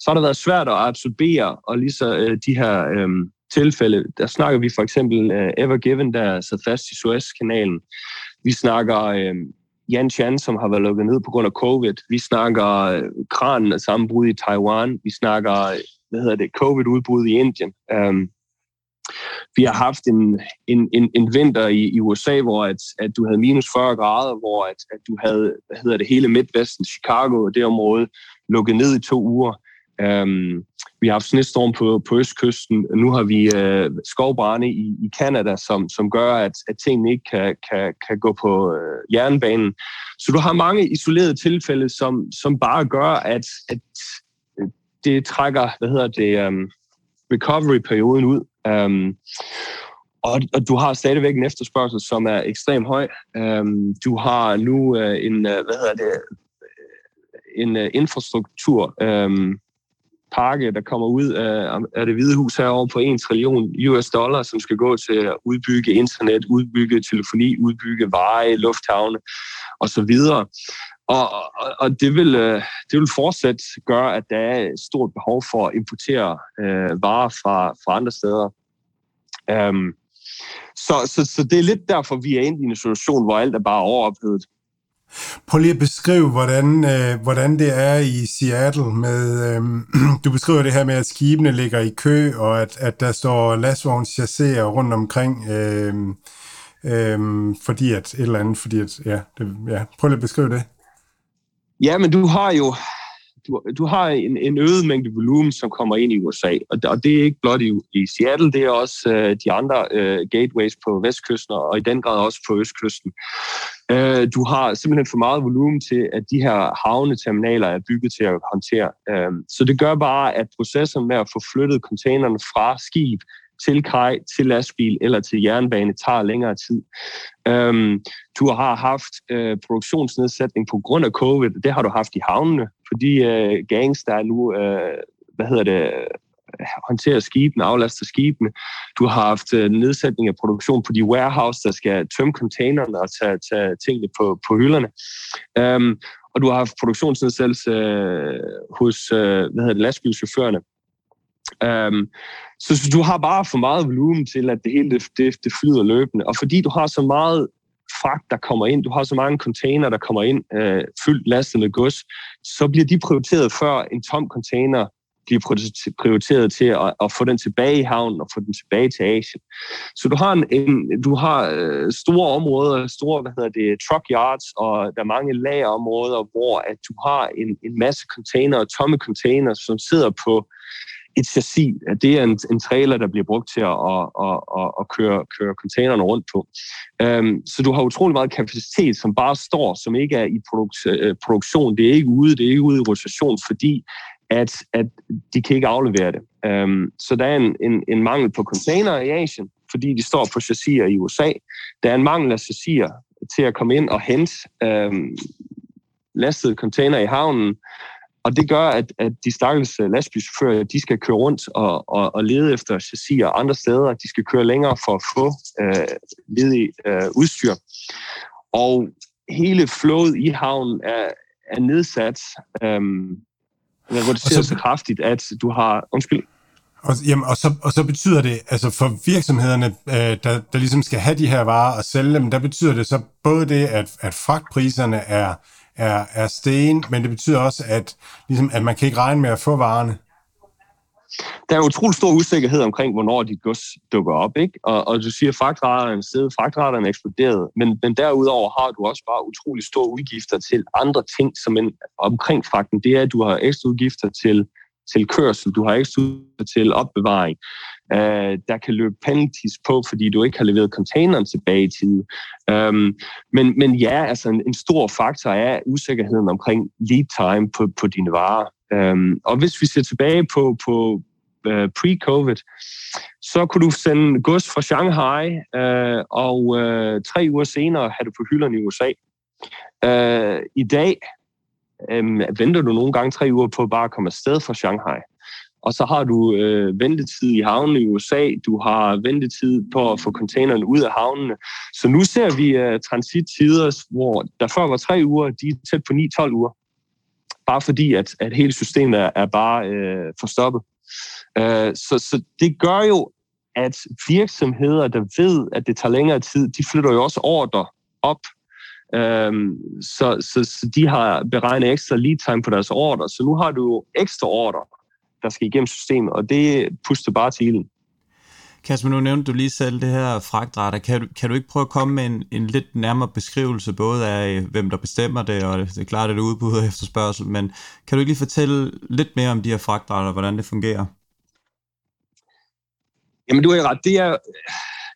så har det været svært at absorbere og lige så øh, de her øh, tilfælde. Der snakker vi for eksempel øh, Ever Given, der sad fast i Suez-kanalen. Vi snakker øh, Yan Chan, som har været lukket ned på grund af covid. Vi snakker øh, kranen og sammenbrud i Taiwan. Vi snakker øh, hvad hedder det, covid-udbrud i Indien. Øh, vi har haft en, en, en, en vinter i, i USA, hvor at, at du havde minus 40 grader, hvor at, at du havde, hvad hedder det, hele Midtvesten, Chicago og det område lukket ned i to uger. Um, vi har haft snestorm på, på østkysten. Nu har vi øh, uh, skovbrænde i, i Canada, som, som gør, at, at tingene ikke kan, kan, kan gå på uh, jernbanen. Så du har mange isolerede tilfælde, som, som bare gør, at, at øh, det trækker, hvad hedder det, um, recovery-perioden ud. Øhm, og, og du har stadigvæk en efterspørgsel, som er ekstremt høj. Øhm, du har nu øh, en, øh, hvad hedder det, øh, en øh, infrastruktur um, pakke, der kommer ud af, af det hvide hus herovre på 1 trillion US dollar, som skal gå til at udbygge internet, udbygge telefoni, udbygge veje, lufthavne osv. Og, og, og det, vil, øh, det vil fortsat gøre, at der er et stort behov for at importere øh, varer fra, fra andre steder. Øhm, så, så, så det er lidt derfor, vi er inde i en situation, hvor alt er bare overophedet. Prøv lige at beskrive, hvordan, øh, hvordan det er i Seattle. Med, øh, du beskriver det her med, at skibene ligger i kø, og at, at der står lastvognschasséer rundt omkring, øh, øh, fordi at et eller andet, fordi at, ja, det, ja. prøv lige at beskrive det. Ja, men du har jo du, du har en, en øget mængde volumen, som kommer ind i USA, og, og det er ikke blot i, i Seattle, det er også øh, de andre øh, gateways på vestkysten, og i den grad også på østkysten. Øh, du har simpelthen for meget volumen til, at de her havneterminaler er bygget til at håndtere. Øh, så det gør bare, at processen med at få flyttet containerne fra skib til kaj, til lastbil eller til jernbane tager længere tid. Øhm, du har haft øh, produktionsnedsætning på grund af covid. Det har du haft i havnene, fordi øh, gangs, der nu, øh, hvad hedder det, håndterer skibene, aflaster skibene. Du har haft øh, nedsætning af produktion på de warehouse, der skal tømme containerne og tage, tage tingene på, på hylderne. Øhm, og du har haft produktionsnedsættelse øh, hos øh, hvad hedder det, lastbilchaufførerne. Um, så, du har bare for meget volumen til, at det hele det, det, det flyder løbende. Og fordi du har så meget fragt, der kommer ind, du har så mange container, der kommer ind, øh, fyldt lastet med gods, så bliver de prioriteret før en tom container bliver prioriteret til at, at få den tilbage i havnen og få den tilbage til Asien. Så du har, en, en, du har øh, store områder, store hvad hedder det, truck yards, og der er mange lagerområder, hvor at du har en, en masse container, tomme container, som sidder på et chassis, det er en, en trailer, der bliver brugt til at, at, at, at, at køre, køre containerne rundt på. Øhm, så du har utrolig meget kapacitet, som bare står, som ikke er i produk- øh, produktion. Det er ikke ude, det er ikke ude i rotation, fordi at, at de kan ikke aflevere det. Øhm, så der er en, en, en mangel på container i Asien, fordi de står på chassiser i USA. Der er en mangel af chassiser til at komme ind og hente øhm, lastede container i havnen, og det gør, at, at de stakkels øh, lastbilchauffører, de skal køre rundt og, og, og lede efter chassiser andre steder. De skal køre længere for at få øh, ledig øh, udstyr. Og hele flowet i havnen er, er nedsat. Øhm, reduceret så, så kraftigt, at du har... Undskyld. Og, jamen, og, så, og så betyder det, altså for virksomhederne, øh, der, der ligesom skal have de her varer og sælge dem, der betyder det så både det, at, at fragtpriserne er, er, er sten, men det betyder også, at, ligesom, at man kan ikke regne med at få varerne. Der er en utrolig stor usikkerhed omkring, hvornår dit gods dukker op. Ikke? Og, og du siger, at fragtraterne sted, fragtraterne er eksploderet, men, men derudover har du også bare utrolig store udgifter til andre ting, som en, omkring fragten. Det er, at du har ekstra udgifter til til kørsel, du har ikke ekstra til opbevaring. øh, der kan løbe penalties på, fordi du ikke har leveret containeren tilbage i tide. Øhm, men, men ja, altså en, en stor faktor er usikkerheden omkring lead time på, på dine varer. Øhm, og hvis vi ser tilbage på, på øh, pre-covid, så kunne du sende gods fra Shanghai, øh, og øh, tre uger senere havde det på hylderne i USA. Øh, I dag øhm, venter du nogle gange tre uger på bare at komme afsted fra Shanghai. Og så har du øh, ventetid i havnen i USA, du har ventetid på at få containeren ud af havnene. Så nu ser vi øh, transittider, hvor der før var tre uger, de er tæt på 9-12 uger. Bare fordi, at, at hele systemet er, er bare øh, forstoppet. Øh, så, så det gør jo, at virksomheder, der ved, at det tager længere tid, de flytter jo også ordre op Øhm, så, så, så de har beregnet ekstra lead time på deres ordre, så nu har du ekstra ordre, der skal igennem systemet, og det puster bare til ilden. Kasper, nu nævnte du lige selv det her fragtrater. Kan du, kan du ikke prøve at komme med en, en lidt nærmere beskrivelse, både af hvem der bestemmer det, og det er klart, at det er udbud og efterspørgsel, men kan du ikke lige fortælle lidt mere om de her fragtrater, hvordan det fungerer? Jamen, du har ret. Det er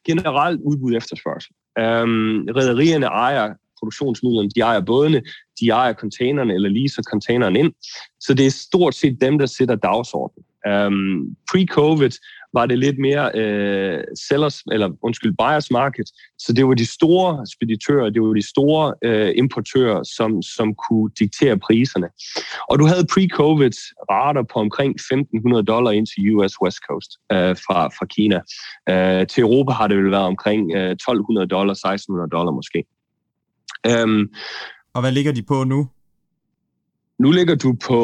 generelt udbud efterspørgsel. Øhm, rederierne ejer produktionsmidlerne, de ejer bådene, de ejer containerne eller leaser containeren ind. Så det er stort set dem, der sætter dagsordenen. Um, Pre-COVID var det lidt mere uh, sellers, eller undskyld, buyers market, så det var de store speditører, det var de store uh, importører, som, som kunne diktere priserne. Og du havde pre-COVID rater på omkring 1.500 dollar ind til US West Coast uh, fra, fra Kina. Uh, til Europa har det vel været omkring uh, 1.200 dollar, 1.600 dollar måske. Um, og hvad ligger de på nu? Nu ligger du på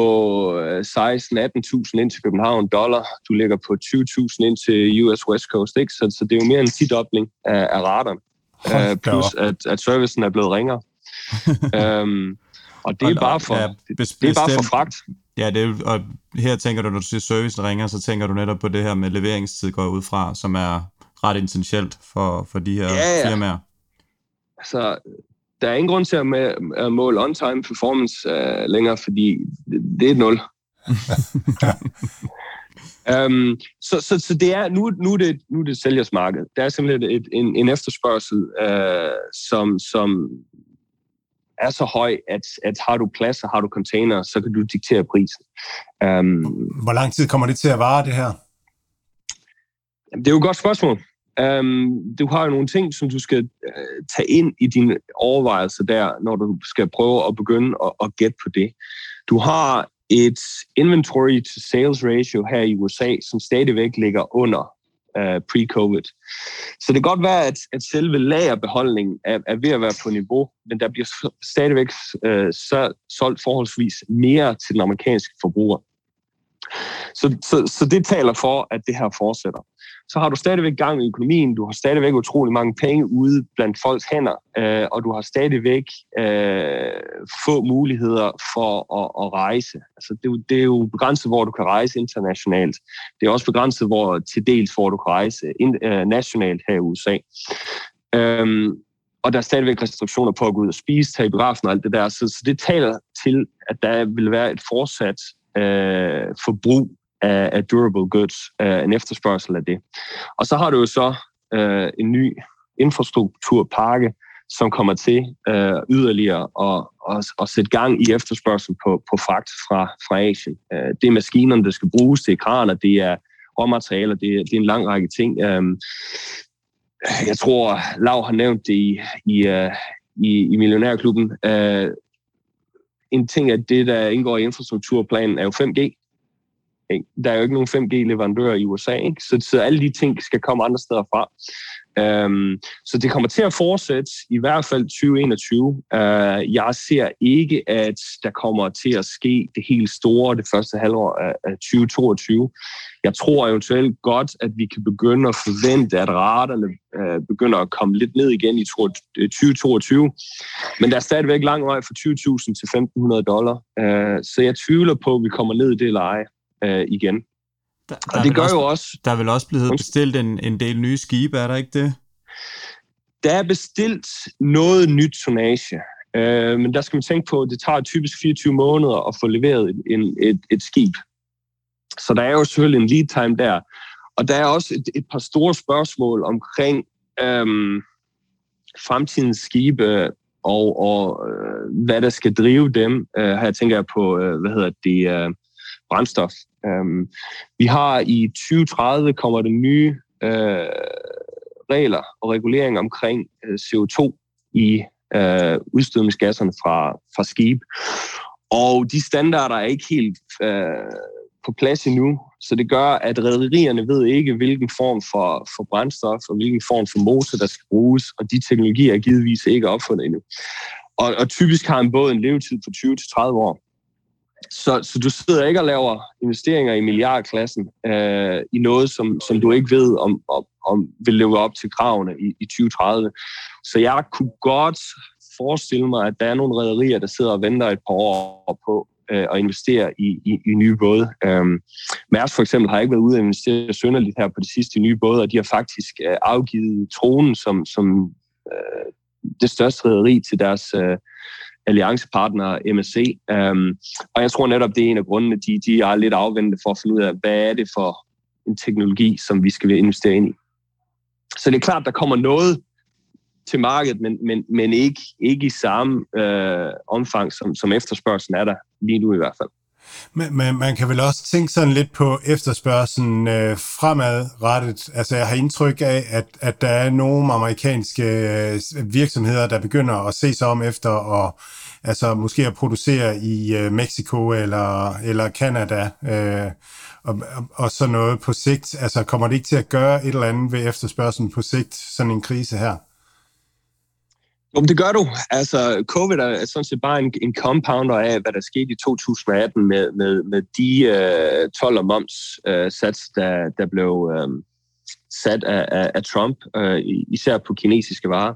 16-18.000 ind til København dollar. Du ligger på 20.000 ind til US West Coast, ikke? Så, så det er jo mere en tidobling af, af radaren. Uh, plus at, at servicen er blevet ringere. um, og det er bare for, ja, det, det er bare for fragt. Ja, det er, og her tænker du, når du siger servicen ringer, så tænker du netop på det her med leveringstid går ud fra, som er ret essentielt for, for de her ja, ja. firmaer. Altså, der er ingen grund til at, at måle on-time performance uh, længere, fordi det, det er et nul. um, så, så, så det er, nu, nu, er det, nu er det sælgers marked. Der er simpelthen et, en, en efterspørgsel, uh, som, som er så høj, at, at har du plads og har du container, så kan du diktere prisen. Um, Hvor lang tid kommer det til at vare, det her? Det er jo et godt spørgsmål. Um, du har jo nogle ting, som du skal uh, tage ind i dine overvejelser der, når du skal prøve at begynde at, at gætte på det. Du har et inventory to sales ratio her i USA, som stadigvæk ligger under uh, pre-covid. Så det kan godt være, at, at selve lagerbeholdningen er, er ved at være på niveau, men der bliver stadigvæk uh, så, solgt forholdsvis mere til den amerikanske forbruger. Så, så, så det taler for, at det her fortsætter så har du stadigvæk gang i økonomien, du har stadigvæk utrolig mange penge ude blandt folks hænder, øh, og du har stadigvæk øh, få muligheder for at, at rejse. Altså, det, er jo, det er jo begrænset, hvor du kan rejse internationalt. Det er også begrænset, hvor til dels, hvor du kan rejse in, øh, nationalt her i USA. Øhm, og der er stadigvæk restriktioner på at gå ud og spise, tage i biografen og alt det der. Så, så det taler til, at der vil være et fortsat øh, forbrug af, af durable goods, øh, en efterspørgsel af det. Og så har du jo så øh, en ny infrastrukturpakke, som kommer til øh, yderligere at, at, at sætte gang i efterspørgsel på, på fragt fra, fra Asien. Øh, det er maskinerne, der skal bruges, det er kraner, det er råmaterialer, det er, det er en lang række ting. Øh, jeg tror, Lav har nævnt det i, i, øh, i, i Millionærklubben. Øh, en ting af det, der indgår i infrastrukturplanen, er jo 5G. Der er jo ikke nogen 5G-leverandører i USA, ikke? Så, så alle de ting skal komme andre steder fra. Øhm, så det kommer til at fortsætte, i hvert fald 2021. Øh, jeg ser ikke, at der kommer til at ske det helt store det første halvår af, 2022. Jeg tror eventuelt godt, at vi kan begynde at forvente, at raterne øh, begynder at komme lidt ned igen i 2022. Øh, Men der er stadigvæk lang vej fra 20.000 til 1.500 dollar. Øh, så jeg tvivler på, at vi kommer ned i det leje øh, igen. Der, der og det gør også, jo også... Der er vel også blevet bestilt en, en del nye skibe, er der ikke det? Der er bestilt noget nyt tonnage, øh, men der skal man tænke på, at det tager typisk 24 måneder at få leveret en, et, et skib. Så der er jo selvfølgelig en lead time der. Og der er også et, et par store spørgsmål omkring øhm, fremtidens skibe og, og øh, hvad der skal drive dem. Øh, her tænker jeg på, øh, hvad hedder det, øh, brændstof. Um, vi har i 2030 kommer der nye uh, regler og reguleringer omkring øh, CO2 i uh, udstødningsgasserne fra, fra skib. Og de standarder er ikke helt uh, på plads endnu, så det gør, at rædderierne ved ikke, hvilken form for, for brændstof og hvilken form for motor, der skal bruges, og de teknologier er givetvis ikke opfundet endnu. Og, og typisk har en båd en levetid på 20-30 år. Så, så du sidder ikke og laver investeringer i milliardklassen øh, i noget, som, som du ikke ved, om, om, om vil leve op til kravene i, i 2030. Så jeg kunne godt forestille mig, at der er nogle rædderier, der sidder og venter et par år på, øh, at investere i, i, i nye både. Øhm, Mærsk for eksempel har ikke været ude at investere sønderligt her på de sidste nye både, og de har faktisk øh, afgivet tronen som, som øh, det største rederi til deres øh, alliancepartner MSC. Øhm, og jeg tror netop, det er en af grundene, de, de er lidt afventende for at finde ud af, hvad er det for en teknologi, som vi skal investere ind i. Så det er klart, der kommer noget til markedet, men, men, men ikke, ikke i samme øh, omfang, som, som efterspørgselen er der lige nu i hvert fald. Men, men man kan vel også tænke sådan lidt på efterspørgselen øh, fremadrettet. Altså jeg har indtryk af, at, at der er nogle amerikanske øh, virksomheder, der begynder at se sig om efter at altså måske at producere i øh, Mexico eller, eller Canada øh, og, og sådan noget på sigt. Altså kommer det ikke til at gøre et eller andet ved efterspørgselen på sigt, sådan en krise her? Jo, det gør du. Altså, covid er sådan set bare en, en compounder af, hvad der skete i 2018 med, med, med de øh, 12 og moms øh, sats, der, der blev øh, sat af, af, af Trump, øh, især på kinesiske varer.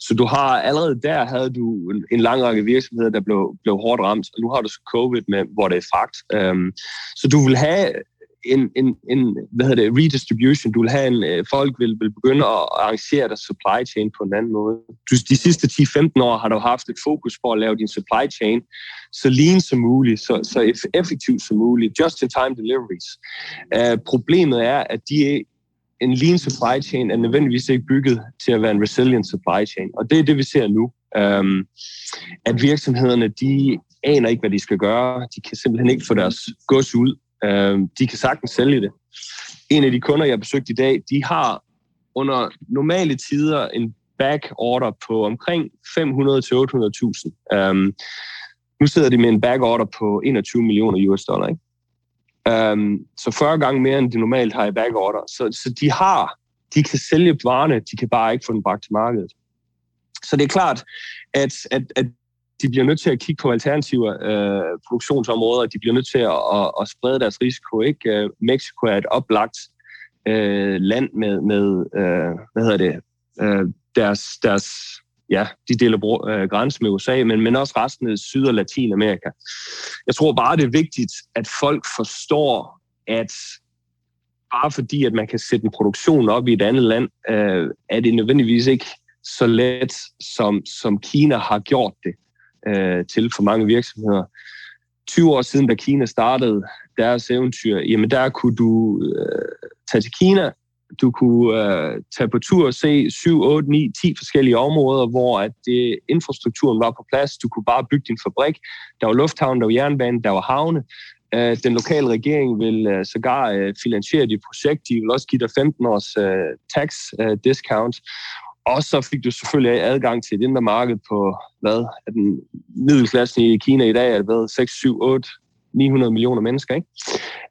Så du har allerede der havde du en, en lang række virksomheder, der blev, blev hårdt ramt, og nu har du så covid, med, hvor det er fragt. Øhm, så du vil have en, en, en hvad hedder det, redistribution. Du vil have en, øh, folk vil, vil begynde at arrangere deres supply chain på en anden måde. Du, de sidste 10-15 år har du haft et fokus på at lave din supply chain så lean som muligt, så, så effektivt som muligt, just-in-time deliveries. Uh, problemet er, at de en lean supply chain er nødvendigvis ikke bygget til at være en resilient supply chain. Og det er det, vi ser nu. Um, at virksomhederne, de aner ikke, hvad de skal gøre. De kan simpelthen ikke få deres gods ud. Øh, de kan sagtens sælge det. En af de kunder, jeg har besøgt i dag, de har under normale tider en back order på omkring 500-800.000. Um, øhm, nu sidder de med en back order på 21 millioner US dollar. Ikke? Um, så 40 gange mere, end de normalt har i back order. Så, så de har, de kan sælge varerne, de kan bare ikke få den bragt til markedet. Så det er klart, at, at, at de bliver nødt til at kigge på alternative øh, produktionsområder. De bliver nødt til at, at, at sprede deres risiko. Ikke? Øh, Mexico er et oplagt øh, land med, med øh, hvad hedder det, øh, deres, deres ja, de deler øh, grænse med USA, men, men også resten af Syd- og Latinamerika. Jeg tror bare, det er vigtigt, at folk forstår, at bare fordi, at man kan sætte en produktion op i et andet land, øh, er det nødvendigvis ikke så let, som, som Kina har gjort det øh, til for mange virksomheder. 20 år siden, da Kina startede deres eventyr, jamen der kunne du øh, tage til Kina, du kunne øh, tage på tur og se 7, 8, 9, 10 forskellige områder, hvor at det, infrastrukturen var på plads. Du kunne bare bygge din fabrik. Der var lufthavn, der var jernbane, der var havne. Øh, den lokale regering vil øh, sågar øh, finansiere dit projekt. De vil også give dig 15 års øh, tax øh, discount. Og så fik du selvfølgelig adgang til et indre marked på, hvad er den middelklassen i Kina i dag, er hvad, 6, 7, 8, 900 millioner mennesker. Ikke?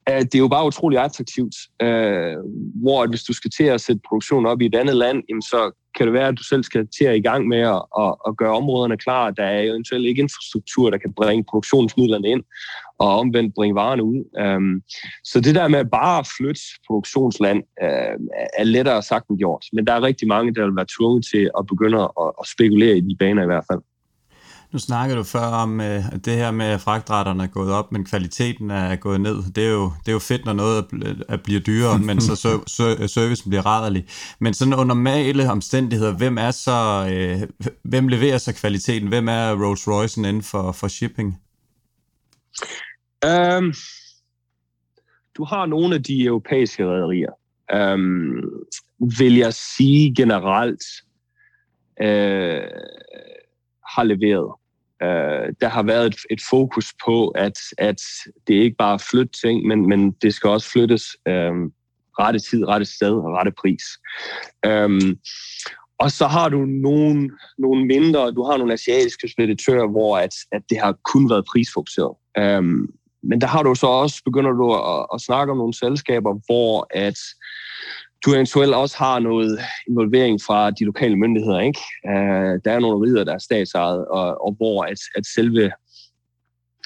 Øh, det er jo bare utrolig attraktivt, øh, hvor at hvis du skal til at sætte produktion op i et andet land, jamen så kan det være, at du selv skal til at i gang med at, at, at gøre områderne klar. Der er eventuelt ikke infrastruktur, der kan bringe produktionsmidlerne ind, og omvendt bringe varerne ud. Um, så det der med bare at flytte produktionsland uh, er lettere sagt end gjort. Men der er rigtig mange, der vil være tvunget til at begynde at, at spekulere i de baner i hvert fald. Nu snakker du før om øh, at det her med, at fragtretterne er gået op, men kvaliteten er gået ned. Det er jo, det er jo fedt, når noget er, bliver dyrere, men så servicen bliver rædderlig. Men sådan under normale omstændigheder, hvem er så, øh, hvem leverer så kvaliteten? Hvem er Rolls Royce inden for, for shipping? Um, du har nogle af de europæiske rædderier. Um, vil jeg sige generelt, uh, har leveret øh, der har været et, et fokus på, at, at det ikke bare er flytte ting, men, men det skal også flyttes øh, rette tid, rette sted og rette pris. Øh, og så har du nogle, nogle mindre, du har nogle asiatiske speditører, hvor at, at det har kun været prisfokuseret. Um, men der har du så også, begynder du at, at snakke om nogle selskaber, hvor at du eventuelt også har noget involvering fra de lokale myndigheder. Ikke? Uh, der er nogle rider, der er statsejet, og, og hvor at, at selve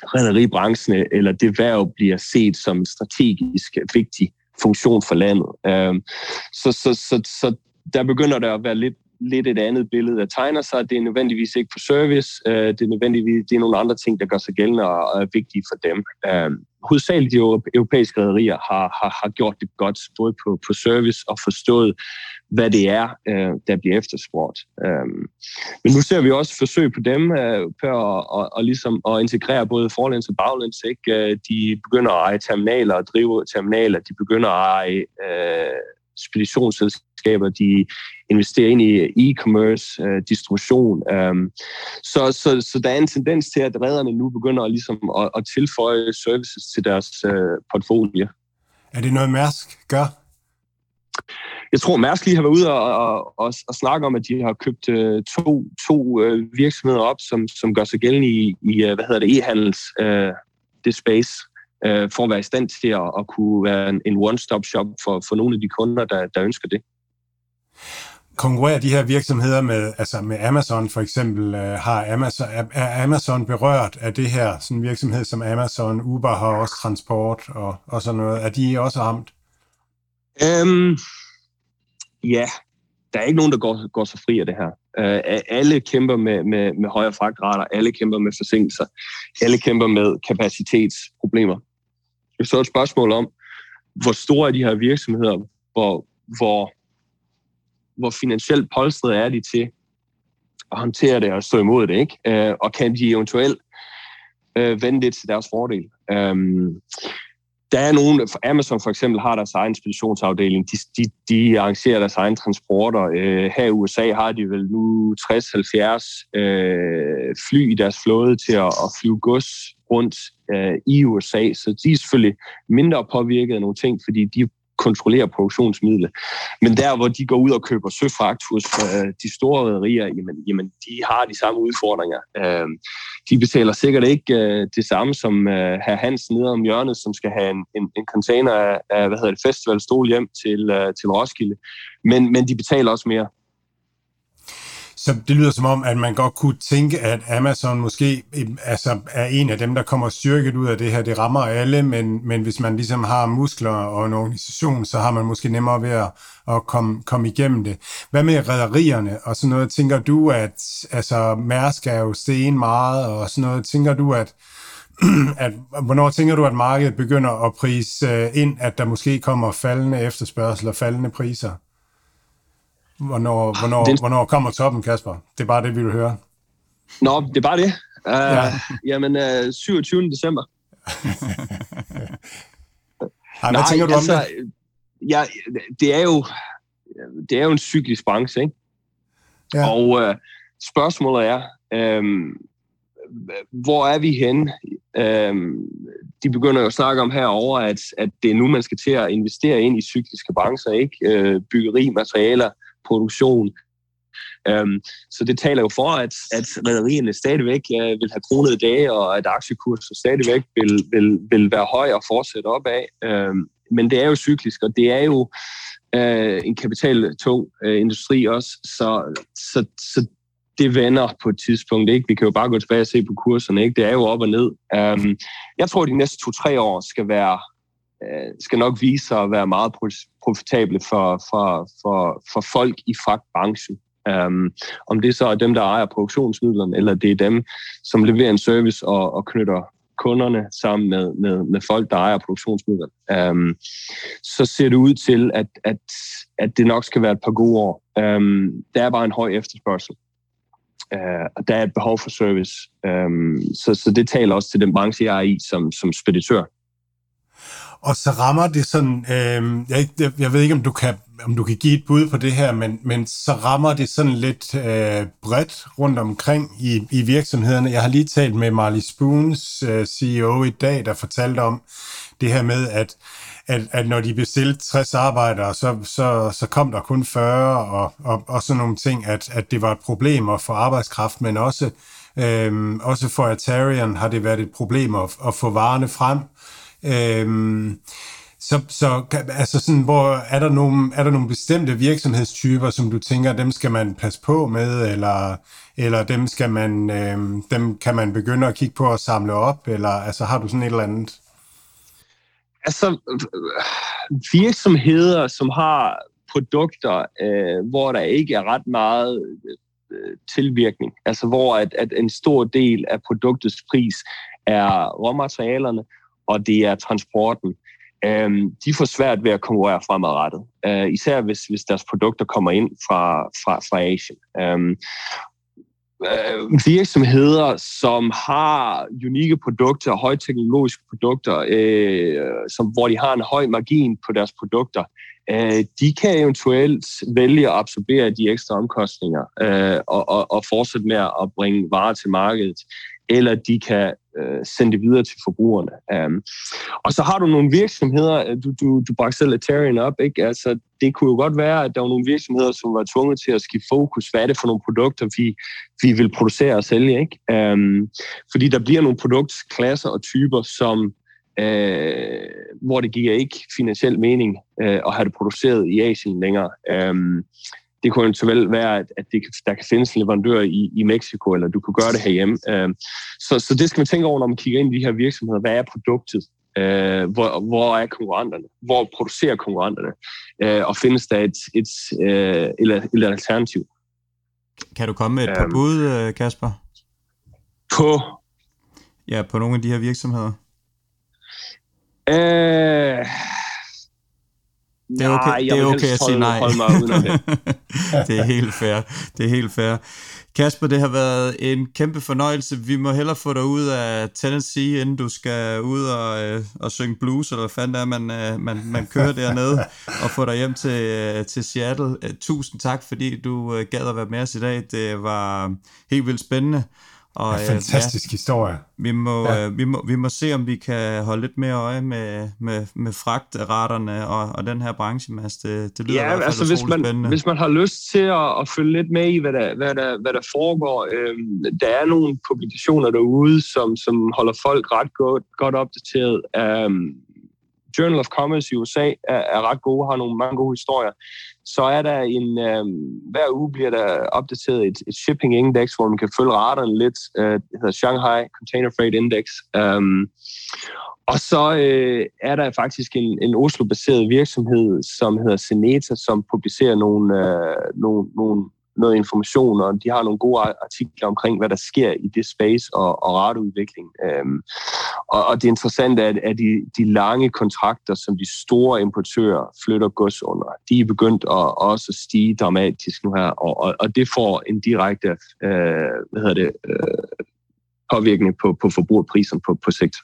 rederibranchen eller det værv bliver set som en strategisk vigtig funktion for landet. Uh, så, så, så, så der begynder der at være lidt lidt et andet billede, der tegner sig. Det er nødvendigvis ikke for service. Øh, det er nødvendigvis det er nogle andre ting, der gør sig gældende og er vigtige for dem. Øh, hovedsageligt de europæiske rædderier har, har, har gjort det godt, både på, på service og forstået, hvad det er, øh, der bliver efterspurgt. Øh, men nu ser vi også forsøg på dem øh, på at, og, og ligesom at integrere både forlæns og baglæns. Ikke? Øh, de begynder at eje terminaler og drive terminaler. De begynder at eje øh, speditionsselskaber. De investerer ind i e-commerce, øh, distribution. Øh, så, så, så der er en tendens til, at redderne nu begynder ligesom at, at tilføje services til deres øh, portfolio. Er det noget, Mærsk gør? Jeg tror, Mærsk lige har været ude og, og, og, og snakke om, at de har købt uh, to, to uh, virksomheder op, som, som gør sig gældende i, i uh, hvad hedder det, e-handels uh, det space, uh, for at være i stand til at, at kunne være en, en one-stop shop for, for nogle af de kunder, der, der ønsker det. Konkurrerer de her virksomheder med, altså med Amazon for eksempel? Uh, har Amazon, er, Amazon berørt af det her? Sådan en virksomhed som Amazon, Uber har også transport og, og sådan noget. Er de også ramt? Um, ja, der er ikke nogen, der går, går så fri af det her. Uh, alle kæmper med, med, med højere fragtrater, alle kæmper med forsinkelser, alle kæmper med kapacitetsproblemer så er så et spørgsmål om, hvor store er de her virksomheder, hvor, hvor, hvor finansielt polstret er de til at håndtere det og stå imod det, ikke? Uh, og kan de eventuelt øh, vende det til deres fordel? Um, der er nogen, Amazon for eksempel har deres egen speditionsafdeling, de, de, de arrangerer deres egen transporter. Øh, her i USA har de vel nu 60-70 øh, fly i deres flåde til at, at flyve gods rundt øh, i USA, så de er selvfølgelig mindre påvirket af nogle ting, fordi de kontrollerer produktionsmidlet. Men der, hvor de går ud og køber søfragt hos øh, de store rædderier, jamen, jamen, de har de samme udfordringer. Øh, de betaler sikkert ikke øh, det samme som øh, herr Hansen nede om hjørnet, som skal have en, en, en container af, af hvad hedder det, festivalstol hjem til, øh, til Roskilde. Men, men de betaler også mere. Så det lyder som om, at man godt kunne tænke, at Amazon måske øh, altså, er en af dem, der kommer styrket ud af det her. Det rammer alle, men, men hvis man ligesom har muskler og en organisation, så har man måske nemmere ved at, at komme, komme igennem det. Hvad med rædderierne og sådan noget? Tænker du, at altså, Mærsk er jo sten meget og sådan noget. Tænker du, at at, hvornår tænker du, at markedet begynder at prise øh, ind, at der måske kommer faldende efterspørgsel og faldende priser? Hvornår, hvornår, den... hvornår kommer toppen, Kasper? Det er bare det, vi vil høre. Nå, det er bare det. Uh, ja. Jamen, uh, 27. december. Ej, hvad Nej, tænker du altså, om det? Ja, det er jo, det er jo en cyklisk branche, ikke? Ja. Og uh, spørgsmålet er, um, hvor er vi hen? Um, de begynder jo at snakke om herover, at, at det er nu, man skal til at investere ind i cykliske brancher, ikke? Uh, byggeri, materialer, produktion. Øhm, så det taler jo for, at, at rædderierne stadigvæk øh, vil have kronede dage, og at aktiekursen stadigvæk vil, vil, vil være høj og fortsætte opad. Øhm, men det er jo cyklisk, og det er jo øh, en kapitaltung øh, industri også, så, så, så det vender på et tidspunkt. Ikke? Vi kan jo bare gå tilbage og se på kurserne. Ikke? Det er jo op og ned. Øhm, jeg tror, at de næste to-tre år skal være Øh, skal nok vise sig at være meget profitable for, for, for, for folk i fragtbranchen. Um, om det så er dem, der ejer produktionsmidlerne, eller det er dem, som leverer en service og, og knytter kunderne sammen med, med, med folk, der ejer produktionsmidlerne, um, så ser det ud til, at, at, at det nok skal være et par gode år. Um, der er bare en høj efterspørgsel, uh, og der er et behov for service. Um, så, så det taler også til den branche, jeg er i som, som speditør. Og så rammer det sådan, øh, jeg, jeg ved ikke, om du kan om du kan give et bud på det her, men, men så rammer det sådan lidt øh, bredt rundt omkring i, i virksomhederne. Jeg har lige talt med Marley Spoons øh, CEO i dag, der fortalte om det her med, at, at, at når de bestilte 60 arbejdere, så, så, så kom der kun 40 og, og, og sådan nogle ting, at, at det var et problem at få arbejdskraft, men også, øh, også for Atarian har det været et problem at, at få varerne frem. Øhm, så, så altså sådan, hvor er der, nogle, er der nogle bestemte virksomhedstyper, som du tænker, dem skal man passe på med, eller, eller dem, skal man, øhm, dem kan man begynde at kigge på og samle op, eller altså, har du sådan et eller andet? Altså, virksomheder, som har produkter, øh, hvor der ikke er ret meget øh, tilvirkning. Altså hvor at, at en stor del af produktets pris er råmaterialerne, og det er transporten. øh, de får svært ved at konkurrere fremadrettet. Øh, især hvis, hvis deres produkter kommer ind fra, fra, fra Asien. Øhm, øh, virksomheder, som har unikke produkter, højteknologiske produkter, øh, som, hvor de har en høj margin på deres produkter, øh, de kan eventuelt vælge at absorbere de ekstra omkostninger øh, og, og, og fortsætte med at bringe varer til markedet eller de kan øh, sende det videre til forbrugerne. Um, og så har du nogle virksomheder, øh, du, du, du bragte selv Ethereum op, ikke? Altså, det kunne jo godt være, at der var nogle virksomheder, som var tvunget til at skifte fokus. Hvad er det for nogle produkter, vi, vi vil producere og sælge? Ikke? Um, fordi der bliver nogle produktklasser og typer, som øh, hvor det giver ikke finansiel mening øh, at have det produceret i Asien længere. Um, det kunne eventuelt være, at, at det, der kan findes en leverandør i, i Mexico, eller du kunne gøre det herhjemme. Øh, så, så det skal man tænke over, når man kigger ind i de her virksomheder. Hvad er produktet? Øh, hvor, hvor er konkurrenterne? Hvor producerer konkurrenterne? Øh, og findes der et, et, et, et, et alternativ? Kan du komme med et par bud, Kasper? På? Ja, på nogle af de her virksomheder. Øh, det er okay, nej, det er okay at sige nej. det. det er helt fair. Det er helt fair. Kasper, det har været en kæmpe fornøjelse. Vi må hellere få dig ud af Tennessee, inden du skal ud og, øh, og synge blues, eller hvad fanden er, man, øh, man, man kører dernede, og få dig hjem til, øh, til Seattle. Tusind tak, fordi du gad at være med os i dag. Det var helt vildt spændende. Og, ja, fantastisk ja, historie. Vi må, ja. øh, vi, må, vi må se, om vi kan holde lidt mere øje med, med, med fragtraterne og, og den her branche, Mads. Det, det lyder ja, i hvert fald altså, hvis man, spændende. hvis man har lyst til at, at følge lidt med i, hvad der, hvad der, hvad der foregår, øh, der er nogle publikationer derude, som, som holder folk ret godt, godt opdateret. Øh, Journal of Commerce i USA er, er ret gode, har nogle mange gode historier så er der en, øh, hver uge bliver der opdateret et, et shipping index, hvor man kan følge raterne lidt. Øh, det hedder Shanghai Container Freight Index. Um, og så øh, er der faktisk en, en Oslo-baseret virksomhed, som hedder Seneta, som publicerer nogle, øh, nogle, nogle noget information, og de har nogle gode artikler omkring, hvad der sker i det space og, og rateudvikling. Øhm, og, og det interessante er, at de, de lange kontrakter, som de store importører flytter gods under, de er begyndt at også stige dramatisk nu her, og, og, og det får en direkte øh, hvad hedder det, øh, påvirkning på, på forbrugerpriserne på, på sigt.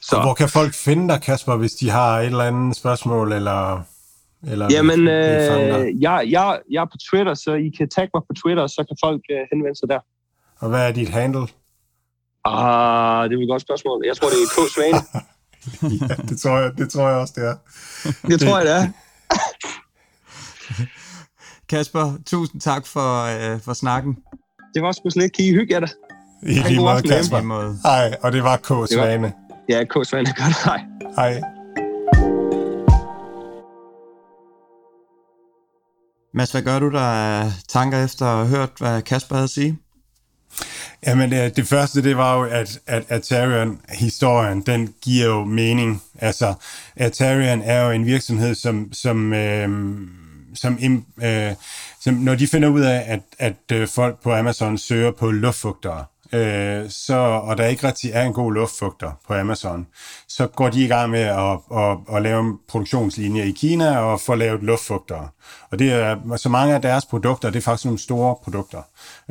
Så. Og hvor kan folk finde dig, Kasper, hvis de har et eller andet spørgsmål, eller eller Jamen, øh, jeg, jeg, jeg er på Twitter, så I kan tagge mig på Twitter, så kan folk øh, henvende sig der. Og hvad er dit handle? Ah, det er et godt spørgsmål. Jeg tror, det er K. Svane. ja, det tror, jeg, det tror jeg også, det er. Det, tror jeg, det er. Kasper, tusind tak for, øh, for snakken. Det var sgu slet. Kan I hygge jer da? I lige måde, Kasper. Hej, og det var K. Svane. Ja, K. Svane. Godt, hej. Hej. Mads, hvad gør du der tanker efter at have hørt, hvad Kasper havde at sige? Jamen, det, det første, det var jo, at, at Atarian-historien, den giver jo mening. Altså, Atarian er jo en virksomhed, som, som, øh, som, øh, som når de finder ud af, at, at øh, folk på Amazon søger på luftfugtere, øh, så, og der ikke rigtig er en god luftfugter på Amazon, så går de i gang med at, at, at lave en produktionslinje i Kina og få lavet luftfugtere. Og det er, så mange af deres produkter, det er faktisk nogle store produkter.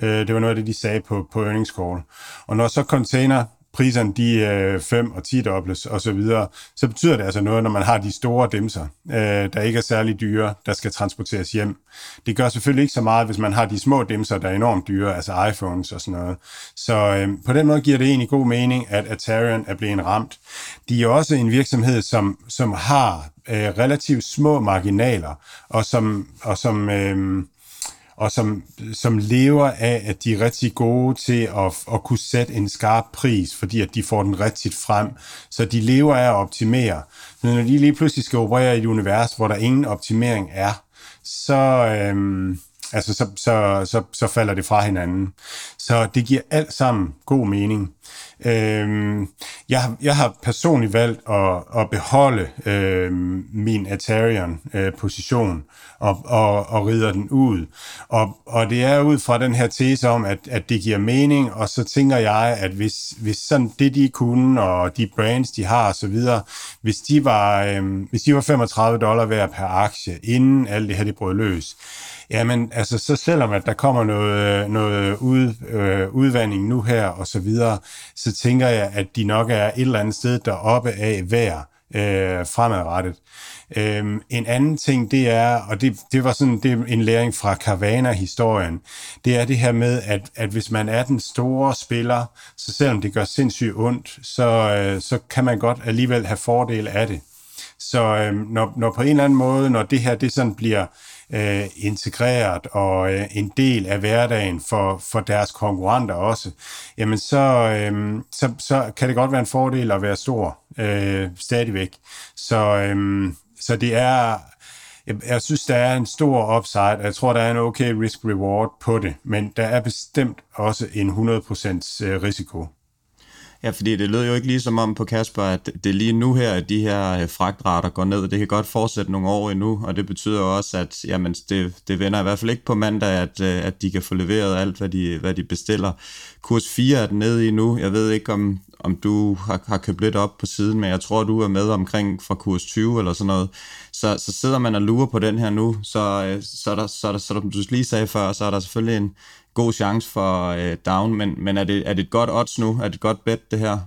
Øh, det var noget af det, de sagde på, på earnings call. Og når så container priserne de øh, 5 og 10 dobles og så videre, så betyder det altså noget, når man har de store dæmser, øh, der ikke er særlig dyre, der skal transporteres hjem. Det gør selvfølgelig ikke så meget, hvis man har de små dæmser, der er enormt dyre, altså iPhones og sådan noget. Så øh, på den måde giver det egentlig god mening, at Atarian er blevet ramt. De er også en virksomhed, som, som har øh, relativt små marginaler, og som, og som øh, og som, som lever af, at de er rigtig gode til at, at kunne sætte en skarp pris, fordi at de får den rigtigt frem. Så de lever af at optimere. Men når de lige pludselig skal operere i et univers, hvor der ingen optimering er, så, øhm, altså så, så, så, så falder det fra hinanden. Så det giver alt sammen god mening. Øhm, jeg, har, jeg har personligt valgt at, at beholde øhm, min Atarian-position øh, og, og, og rider den ud. Og, og det er ud fra den her tese om, at, at det giver mening, og så tænker jeg, at hvis, hvis sådan det, de kunne, og de brands, de har osv., hvis de var, øhm, hvis de var 35 dollar værd per aktie, inden alt det her det brød løs, Jamen, altså, så selvom at der kommer noget, noget ud, øh, udvandring nu her og så videre, så tænker jeg, at de nok er et eller andet sted deroppe af hver øh, fremadrettet. Øhm, en anden ting, det er, og det, det var sådan det er en læring fra Carvana-historien, det er det her med, at, at hvis man er den store spiller, så selvom det gør sindssygt ondt, så, øh, så kan man godt alligevel have fordel af det. Så øh, når, når på en eller anden måde, når det her det sådan bliver øh, integreret og øh, en del af hverdagen for, for deres konkurrenter også, jamen så, øh, så, så kan det godt være en fordel at være stor øh, stadigvæk. Så, øh, så det er, jeg, jeg synes, der er en stor upside, jeg tror, der er en okay risk-reward på det, men der er bestemt også en 100% øh, risiko. Ja, fordi det lød jo ikke lige som om på Kasper, at det er lige nu her, at de her øh, fragtrater går ned. Det kan godt fortsætte nogle år endnu, og det betyder også, at jamen, det, det vender i hvert fald ikke på mandag, at, øh, at de kan få leveret alt, hvad de, hvad de bestiller. Kurs 4 er den nede i nu. Jeg ved ikke, om, om du har, har købt lidt op på siden, men jeg tror, du er med omkring fra kurs 20 eller sådan noget. Så, så sidder man og lurer på den her nu, så, øh, så, er der, så, er der, så som du lige sagde før, så er der selvfølgelig en, god chance for øh, down, men, men er, det, er det et godt odds nu? Er det et godt bet, det her?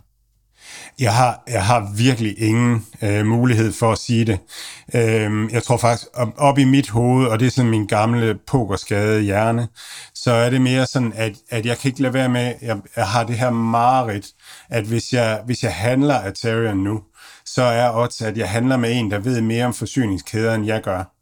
Jeg har, jeg har virkelig ingen øh, mulighed for at sige det. Øh, jeg tror faktisk, op, op i mit hoved, og det er sådan min gamle pokerskade hjerne, så er det mere sådan, at, at jeg kan ikke lade være med, jeg, jeg har det her mareridt, at hvis jeg, hvis jeg handler Ethereum nu, så er odds, at jeg handler med en, der ved mere om forsyningskæder, end jeg gør.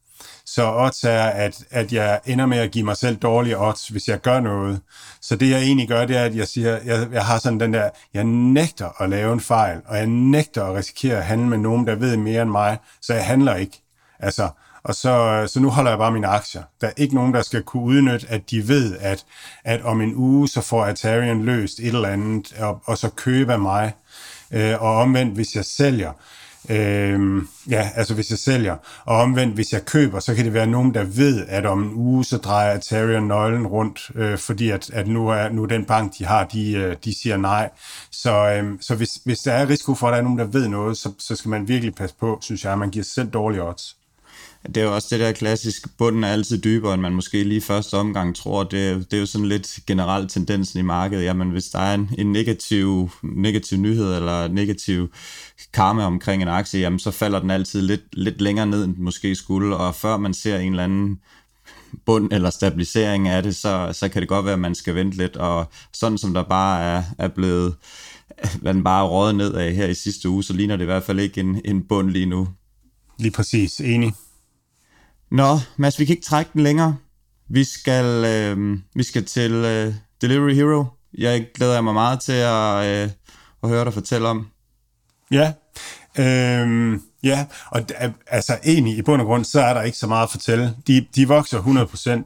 Så odds er, at, at jeg ender med at give mig selv dårlige odds, hvis jeg gør noget. Så det jeg egentlig gør, det er, at jeg siger, jeg, jeg har sådan den der, jeg nægter at lave en fejl, og jeg nægter at risikere at handle med nogen, der ved mere end mig, så jeg handler ikke. Altså, og så, så nu holder jeg bare mine aktier. Der er ikke nogen, der skal kunne udnytte, at de ved, at, at om en uge, så får Atarian løst et eller andet, og, og så købe af mig. Øh, og omvendt, hvis jeg sælger, Øh, ja, altså hvis jeg sælger. Og omvendt, hvis jeg køber, så kan det være nogen, der ved, at om en uge, så drejer Ethereum nøglen rundt, øh, fordi at, at nu, er, nu den bank, de har, de, øh, de siger nej. Så, øh, så hvis, hvis der er risiko for, at der er nogen, der ved noget, så, så skal man virkelig passe på, synes jeg, at man giver selv dårlige odds. Det er jo også det der klassiske, bunden er altid dybere, end man måske lige første omgang tror. Det, det er jo sådan lidt generelt tendensen i markedet. Jamen, hvis der er en, en negativ, negativ nyhed eller negativ karma omkring en aktie, jamen, så falder den altid lidt, lidt længere ned, end den måske skulle. Og før man ser en eller anden bund eller stabilisering af det, så, så kan det godt være, at man skal vente lidt. Og sådan som der bare er, er blevet hvad den bare rådet ned af her i sidste uge, så ligner det i hvert fald ikke en, en bund lige nu. Lige præcis, enig. Nå, Mads, vi kan ikke trække den længere. Vi skal, øh, vi skal til øh, Delivery Hero. Jeg glæder mig meget til at, øh, at høre dig fortælle om. Ja, øh, Ja, og altså egentlig i bund og grund, så er der ikke så meget at fortælle. De, de vokser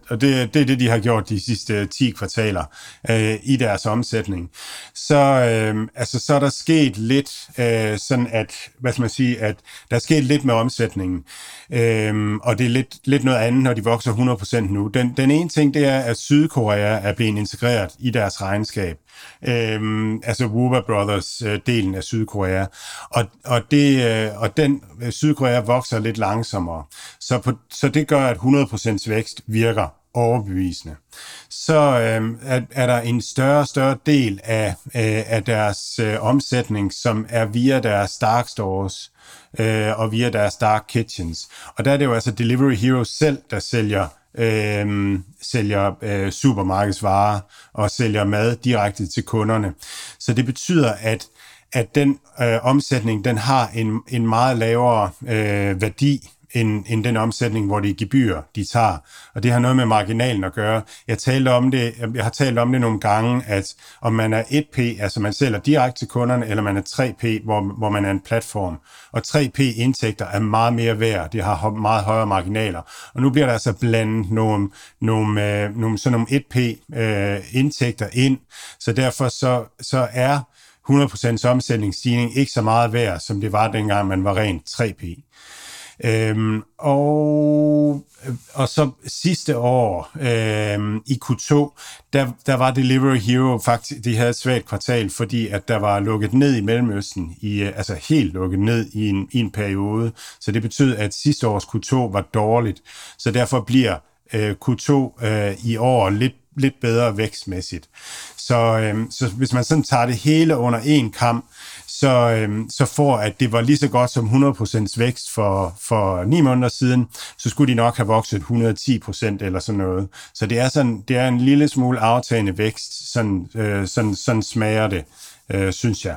100%, og det, det er det, de har gjort de sidste 10 kvartaler øh, i deres omsætning. Så, øh, altså, så er der sket lidt øh, sådan, at, hvad skal man sige, at der er sket lidt med omsætningen, øh, og det er lidt, lidt noget andet, når de vokser 100% nu. Den, den ene ting, det er, at Sydkorea er blevet integreret i deres regnskab. Øhm, altså Woowa Brothers øh, delen af Sydkorea. Og, og, det, øh, og den Øh, Sydkorea vokser lidt langsommere. Så, på, så det gør, at 100% vækst virker overbevisende. Så øh, er, er der en større og større del af, øh, af deres øh, omsætning, som er via deres dark stores øh, og via deres dark kitchens. Og der er det jo altså Delivery Hero selv, der sælger øh, sælger øh, supermarkedsvarer og sælger mad direkte til kunderne. Så det betyder, at at den øh, omsætning, den har en, en meget lavere øh, værdi end, end den omsætning, hvor det er gebyr, de tager. Og det har noget med marginalen at gøre. Jeg, talte om det, jeg har talt om det nogle gange, at om man er 1P, altså man sælger direkte til kunderne, eller man er 3P, hvor, hvor man er en platform. Og 3P-indtægter er meget mere værd. De har meget højere marginaler. Og nu bliver der altså blandet nogle, nogle, øh, nogle, sådan nogle 1P-indtægter øh, ind. Så derfor så, så er 100% omsætningsstigning ikke så meget værd, som det var dengang, man var rent 3P. Øhm, og, og så sidste år øhm, i Q2, der, der var Delivery Hero faktisk, de havde et svagt kvartal, fordi at der var lukket ned i Mellemøsten, i, øh, altså helt lukket ned i en, i en periode. Så det betød, at sidste års Q2 var dårligt. Så derfor bliver øh, Q2 øh, i år lidt lidt bedre vækstmæssigt. Så, øhm, så hvis man sådan tager det hele under en kamp, så, øhm, så for at det var lige så godt som 100% vækst for, for 9 måneder siden, så skulle de nok have vokset 110% eller sådan noget. Så det er, sådan, det er en lille smule aftagende vækst, sådan, øh, sådan, sådan smager det, øh, synes jeg.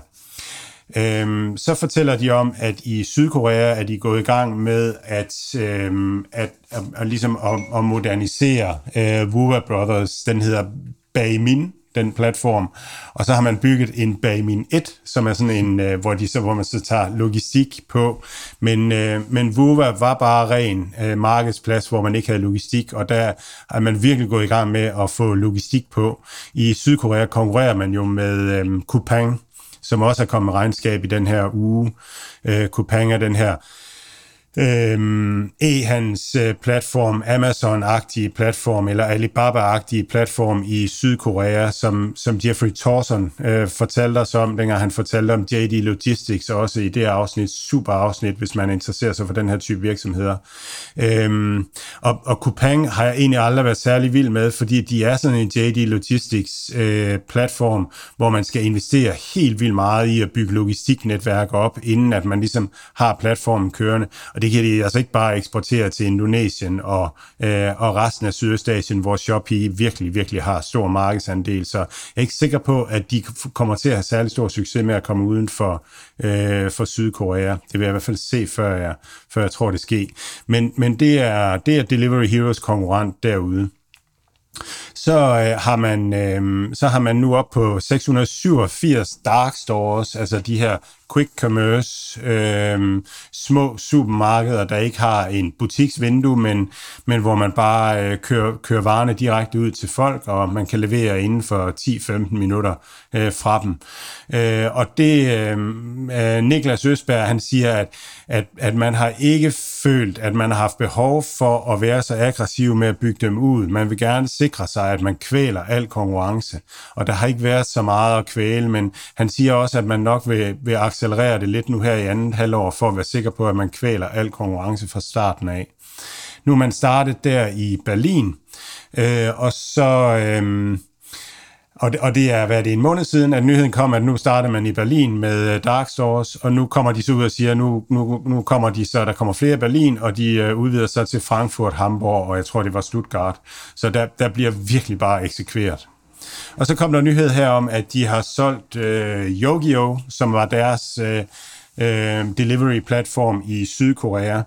Øhm, så fortæller de om, at i Sydkorea er de gået i gang med at, øhm, at, at, at, ligesom at, at modernisere øh, Wua Brothers. Den hedder Baimin, den platform. Og så har man bygget en Bamin 1, som er sådan en, øh, hvor, de så, hvor man så tager logistik på. Men, øh, men Vuva var bare ren øh, markedsplads, hvor man ikke havde logistik, og der er man virkelig gået i gang med at få logistik på. I Sydkorea konkurrerer man jo med øh, Coupang, som også er kommet med regnskab i den her uge. Øh, Coupang er den her øhm, e-hans øh, platform, Amazon-agtige platform eller Alibaba-agtige platform i Sydkorea, som, som Jeffrey Torson øh, fortalte os om, dengang han fortalte om JD Logistics, også i det afsnit, super afsnit, hvis man interesserer sig for den her type virksomheder. Øhm, og, og Coupang har jeg egentlig aldrig været særlig vild med, fordi de er sådan en JD Logistics øh, platform, hvor man skal investere helt vildt meget i at bygge logistiknetværk op, inden at man ligesom har platformen kørende. Og det kan de altså ikke bare eksportere til Indonesien og, øh, og resten af Sydøstasien, hvor Shopee virkelig, virkelig har stor markedsandel. Så jeg er ikke sikker på, at de kommer til at have særlig stor succes med at komme uden for, øh, for Sydkorea. Det vil jeg i hvert fald se, før jeg, før jeg tror, det sker. Men, men det, er, det er Delivery Heroes konkurrent derude så øh, har man øh, så har man nu op på 687 dark stores, altså de her quick commerce, øh, små supermarkeder, der ikke har en butiksvindue, men, men hvor man bare øh, kører, kører varerne direkte ud til folk, og man kan levere inden for 10-15 minutter øh, fra dem. Øh, og det, øh, øh, Niklas Østberg, han siger, at, at, at man har ikke følt, at man har haft behov for at være så aggressiv med at bygge dem ud. Man vil gerne sikre sig, at man kvæler al konkurrence, og der har ikke været så meget at kvæle, men han siger også, at man nok vil, vil accelerere det lidt nu her i andet halvår, for at være sikker på, at man kvæler al konkurrence fra starten af. Nu er man startet der i Berlin, øh, og så... Øh, og det, og det er, hvad er det, en måned siden, at nyheden kom, at nu starter man i Berlin med øh, Dark Souls, og nu kommer de så ud og siger, nu, nu, nu kommer de så, der kommer flere i Berlin, og de øh, udvider sig til Frankfurt, Hamburg, og jeg tror, det var Stuttgart. Så der, der bliver virkelig bare eksekveret. Og så kom der nyhed her om, at de har solgt øh, Yogio, som var deres øh, øh, delivery platform i Sydkorea,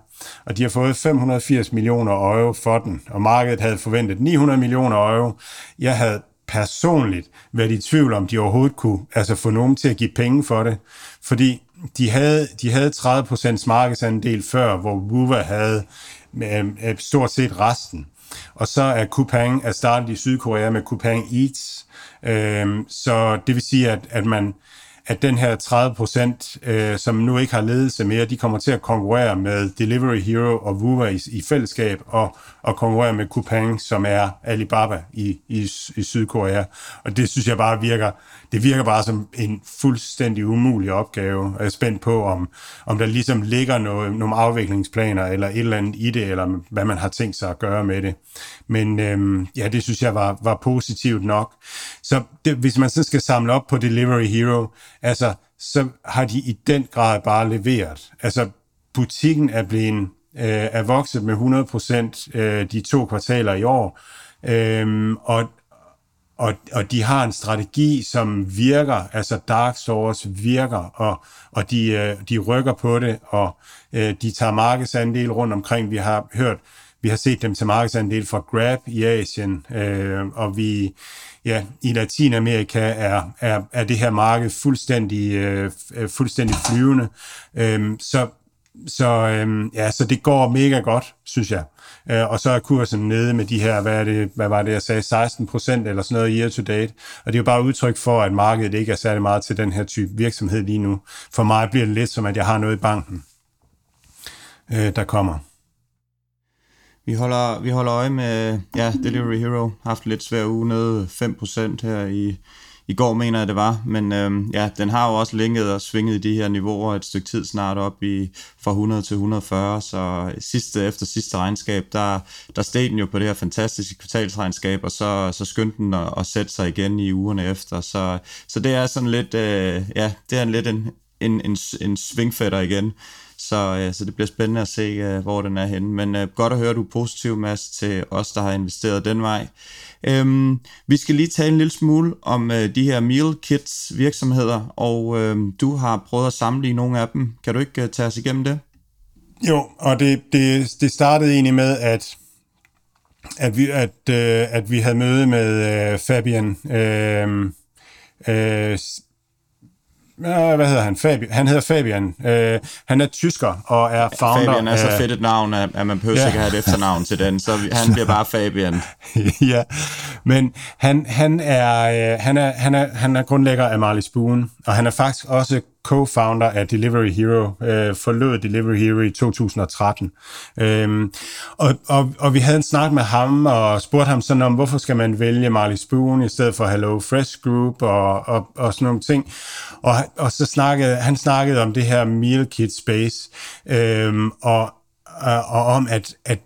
og de har fået 580 millioner euro for den, og markedet havde forventet 900 millioner euro. Jeg havde personligt været i tvivl om, de overhovedet kunne altså få nogen til at give penge for det. Fordi de havde, de havde 30% markedsandel før, hvor Woover havde øh, øh, stort set resten. Og så er Coupang er startet i Sydkorea med Coupang Eats. Øh, så det vil sige, at, at man at den her 30 procent, øh, som nu ikke har ledelse mere, de kommer til at konkurrere med Delivery Hero og Woowa i, i fællesskab, og, og konkurrere med Coupang, som er Alibaba i, i, i Sydkorea. Og det synes jeg bare virker, det virker bare som en fuldstændig umulig opgave. Jeg er spændt på, om, om der ligesom ligger noget, nogle afviklingsplaner eller et eller andet i det, eller hvad man har tænkt sig at gøre med det. Men øhm, ja, det synes jeg var, var positivt nok. Så det, hvis man så skal samle op på Delivery Hero, altså, så har de i den grad bare leveret. Altså, butikken er blevet øh, er vokset med 100% øh, de to kvartaler i år, Øh, og og, og de har en strategi, som virker, altså Dark Stores virker, og, og de, øh, de rykker på det, og øh, de tager markedsandel rundt omkring. Vi har hørt, vi har set dem til markedsandel fra Grab i Asien, øh, og vi ja, i Latinamerika er, er, er det her marked fuldstændig, øh, fuldstændig flyvende. Øh, så så, øhm, ja, så det går mega godt, synes jeg. Øh, og så er kursen nede med de her, hvad, er det, hvad var det, jeg sagde, 16 procent eller sådan noget year to date. Og det er jo bare udtryk for, at markedet ikke er særlig meget til den her type virksomhed lige nu. For mig bliver det lidt som, at jeg har noget i banken, øh, der kommer. Vi holder, vi holder øje med ja, Delivery Hero. Har haft lidt svær uge nede 5% her i, i går, mener jeg det var. Men øhm, ja, den har jo også længet og svinget i de her niveauer et stykke tid snart op i fra 100 til 140. Så sidste efter sidste regnskab, der, der steg den jo på det her fantastiske kvartalsregnskab, og så, så skyndte den at, at sætte sig igen i ugerne efter. Så, så det er sådan lidt, øh, ja, det er lidt en, en, en, en svingfætter igen. Så, øh, så det bliver spændende at se, øh, hvor den er henne. Men øh, godt at høre, at du er positiv, Mads, til os, der har investeret den vej. Øhm, vi skal lige tale en lille smule om øh, de her meal kits virksomheder, og øh, du har prøvet at sammenligne nogle af dem. Kan du ikke øh, tage os igennem det? Jo, og det, det, det startede egentlig med, at at vi, at, øh, at vi havde møde med øh, Fabian øhm, øh, øh, hvad hedder han? Fabian. Han hedder Fabian. Øh, han er tysker og er founder Fabian er så fedt et navn, at man behøver ja. ikke have et efternavn til den, så han bliver bare Fabian. ja, men han, han, er, øh, han, er, han, er, han er grundlægger af Marley Spoon, og han er faktisk også co-founder af Delivery Hero, øh, forlod Delivery Hero i 2013. Øhm, og, og, og vi havde en snak med ham og spurgte ham sådan om, hvorfor skal man vælge Marley Spoon i stedet for Hello Fresh Group og, og, og sådan nogle ting. Og, og så snakkede han snakkede om det her meal kit space, øhm, og, og, og om, at, at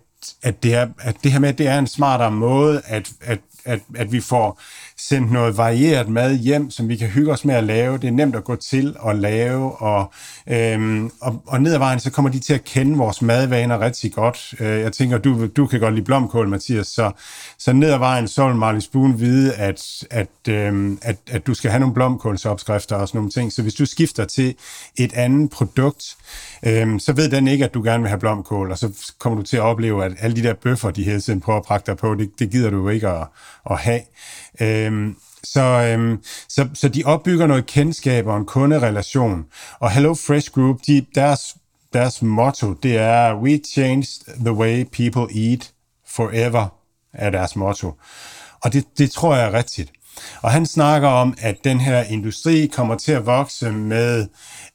at det, er, at det her med, at det er en smartere måde, at, at, at, at vi får sendt noget varieret mad hjem, som vi kan hygge os med at lave. Det er nemt at gå til og lave, og, øhm, og, og ned ad vejen, så kommer de til at kende vores madvaner rigtig godt. Øh, jeg tænker, du, du kan godt lide blomkål, Mathias, så, så ned ad vejen, så vil Marley Spoon vide, at, at, øhm, at, at du skal have nogle blomkålsopskrifter og sådan nogle ting. Så hvis du skifter til et andet produkt, øhm, så ved den ikke, at du gerne vil have blomkål, og så kommer du til at opleve, at alle de der bøffer, de hele tiden prøver at prakke dig på, det, det gider du jo ikke at, at have. Øhm, Øhm, så, øhm, så, så de opbygger noget kendskab og en kunderelation. Og Hello Fresh Group, de, deres, deres motto, det er We changed the way people eat forever, er deres motto. Og det, det tror jeg er rigtigt. Og han snakker om, at den her industri kommer til at vokse med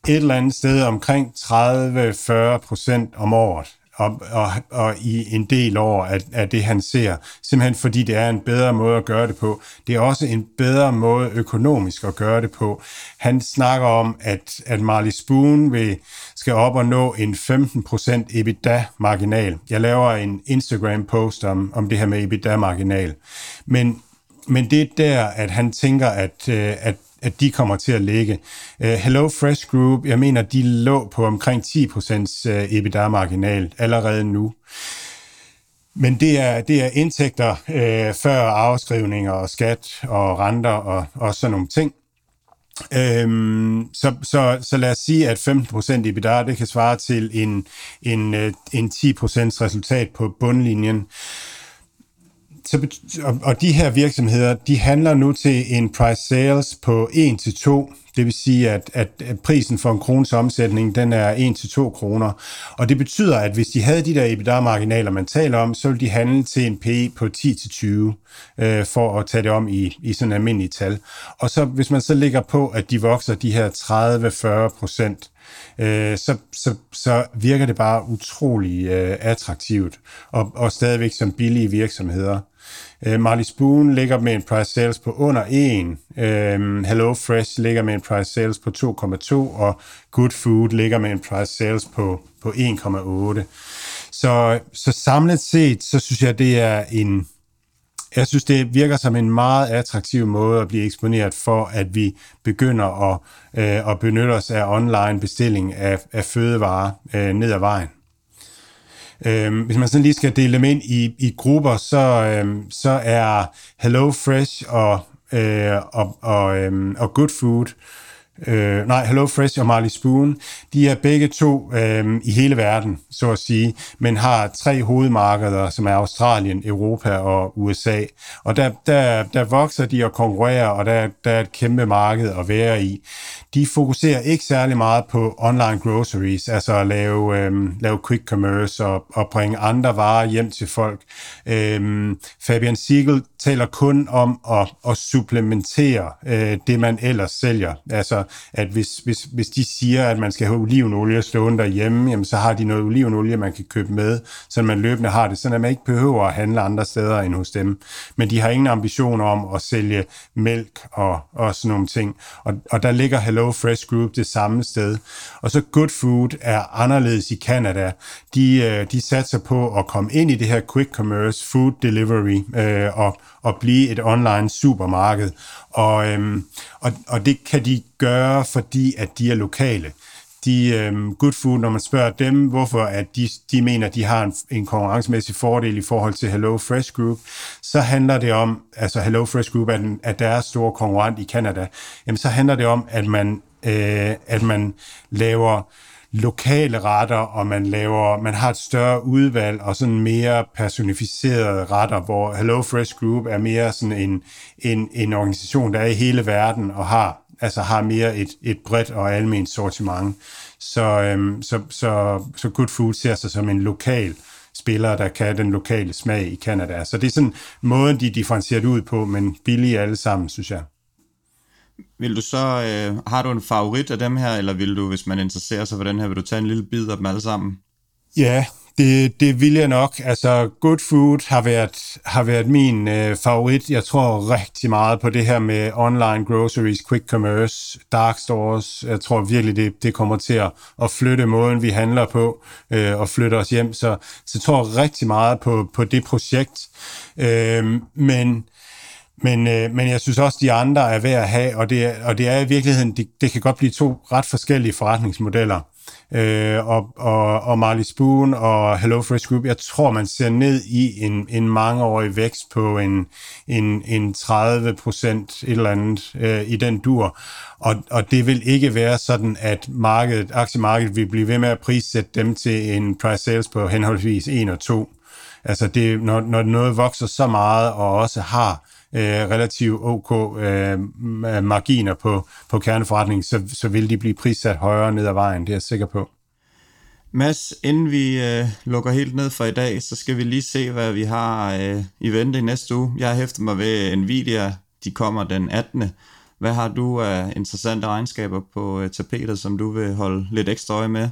et eller andet sted omkring 30-40 procent om året og, og, og i en del år af, af det, han ser. Simpelthen fordi det er en bedre måde at gøre det på. Det er også en bedre måde økonomisk at gøre det på. Han snakker om, at, at Marley Spoon vil, skal op og nå en 15% EBITDA-marginal. Jeg laver en Instagram-post om, om det her med EBITDA-marginal. Men, men det er der, at han tænker, at, øh, at at de kommer til at ligge. Uh, Hello Fresh Group, jeg mener, de lå på omkring 10% øh, EBITDA-marginal allerede nu. Men det er, det er indtægter øh, før afskrivninger og skat og renter og, og sådan nogle ting. Øhm, så, så, så lad os sige, at 15% EBITDA, det kan svare til en, en, øh, en 10% resultat på bundlinjen så, og, og de her virksomheder, de handler nu til en price sales på 1-2, det vil sige, at, at prisen for en krones omsætning, den er 1-2 kroner. Og det betyder, at hvis de havde de der EBITDA-marginaler, man taler om, så ville de handle til en PE på 10-20, øh, for at tage det om i, i sådan almindelige tal. Og så hvis man så ligger på, at de vokser de her 30-40 procent, øh, så, så, så virker det bare utrolig øh, attraktivt, og, og stadigvæk som billige virksomheder. Øh, Marley Spoon ligger med en price sales på under 1. Øh, Hello Fresh ligger med en price sales på 2,2. Og Good Food ligger med en price sales på, på 1,8. Så, så samlet set, så synes jeg, det er en... Jeg synes, det virker som en meget attraktiv måde at blive eksponeret for, at vi begynder at, øh, at benytte os af online bestilling af, af fødevarer øh, ned ad vejen. Øh, hvis man sådan lige skal dele dem ind i, i grupper, så, øh, så er Hello Fresh og, øh, og, og, øh, og Good Food øh, øh, nej, Hello Fresh og Marley Spoon, de er begge to øh, i hele verden, så at sige, men har tre hovedmarkeder, som er Australien, Europa og USA. Og der, der, der vokser de og konkurrerer, og der, der er et kæmpe marked at være i. De fokuserer ikke særlig meget på online groceries, altså at lave, øh, lave quick commerce og, og bringe andre varer hjem til folk. Øh, Fabian Siegel taler kun om at, at supplementere øh, det, man ellers sælger. Altså, at hvis, hvis, hvis de siger, at man skal have olivenolie stående derhjemme, jamen, så har de noget olivenolie, man kan købe med, så man løbende har det, så man ikke behøver at handle andre steder end hos dem. Men de har ingen ambitioner om at sælge mælk og, og sådan nogle ting. Og, og der ligger Hello Fresh Group det samme sted. Og så Good Food er anderledes i Canada. De, øh, de satser på at komme ind i det her quick commerce food delivery øh, og, at blive et online supermarked. Og, øhm, og, og det kan de gøre, fordi at de er lokale. De øhm, Good Food, når man spørger dem, hvorfor at de, de mener, at de har en, en konkurrencemæssig fordel i forhold til Hello Fresh Group, så handler det om, altså Hello Fresh Group er, den, er deres store konkurrent i Canada, jamen så handler det om, at man, øh, at man laver lokale retter, og man laver, man har et større udvalg og sådan mere personificerede retter, hvor Hello Fresh Group er mere sådan en, en, en organisation, der er i hele verden og har altså har mere et, et bredt og almindeligt sortiment. Så, øhm, så, så, så Good Food ser sig som en lokal spiller, der kan den lokale smag i Canada. Så det er sådan måden, de differentierer ud på, men billige alle sammen, synes jeg. Vil du så, øh, har du en favorit af dem her, eller vil du, hvis man interesserer sig for den her, vil du tage en lille bid af dem alle sammen? Ja, det, det vil jeg nok. Altså, Good Food har været, har været min øh, favorit. Jeg tror rigtig meget på det her med online groceries, quick commerce, dark stores. Jeg tror virkelig, det, det kommer til at, at flytte måden, vi handler på, øh, og flytte os hjem. Så, så jeg tror rigtig meget på, på det projekt. Øh, men men, øh, men jeg synes også, de andre er værd at have, og det, og det er i virkeligheden, det, det kan godt blive to ret forskellige forretningsmodeller. Øh, og, og, og Marley Spoon og Hello Fresh Group, jeg tror, man ser ned i en, en mangeårig vækst på en, en, en 30 procent et eller andet øh, i den dur. Og, og det vil ikke være sådan, at markedet, aktiemarkedet vil blive ved med at prissætte dem til en price sales på henholdsvis 1 og 2. Altså det, når, når noget vokser så meget og også har øh, relativt ok øh, marginer på, på kerneforretningen, så, så vil de blive prissat højere ned ad vejen, det er jeg sikker på. Mads, inden vi øh, lukker helt ned for i dag, så skal vi lige se, hvad vi har øh, i vente i næste uge. Jeg har hæftet mig ved Nvidia, de kommer den 18. Hvad har du af interessante regnskaber på øh, tapetet, som du vil holde lidt ekstra øje med?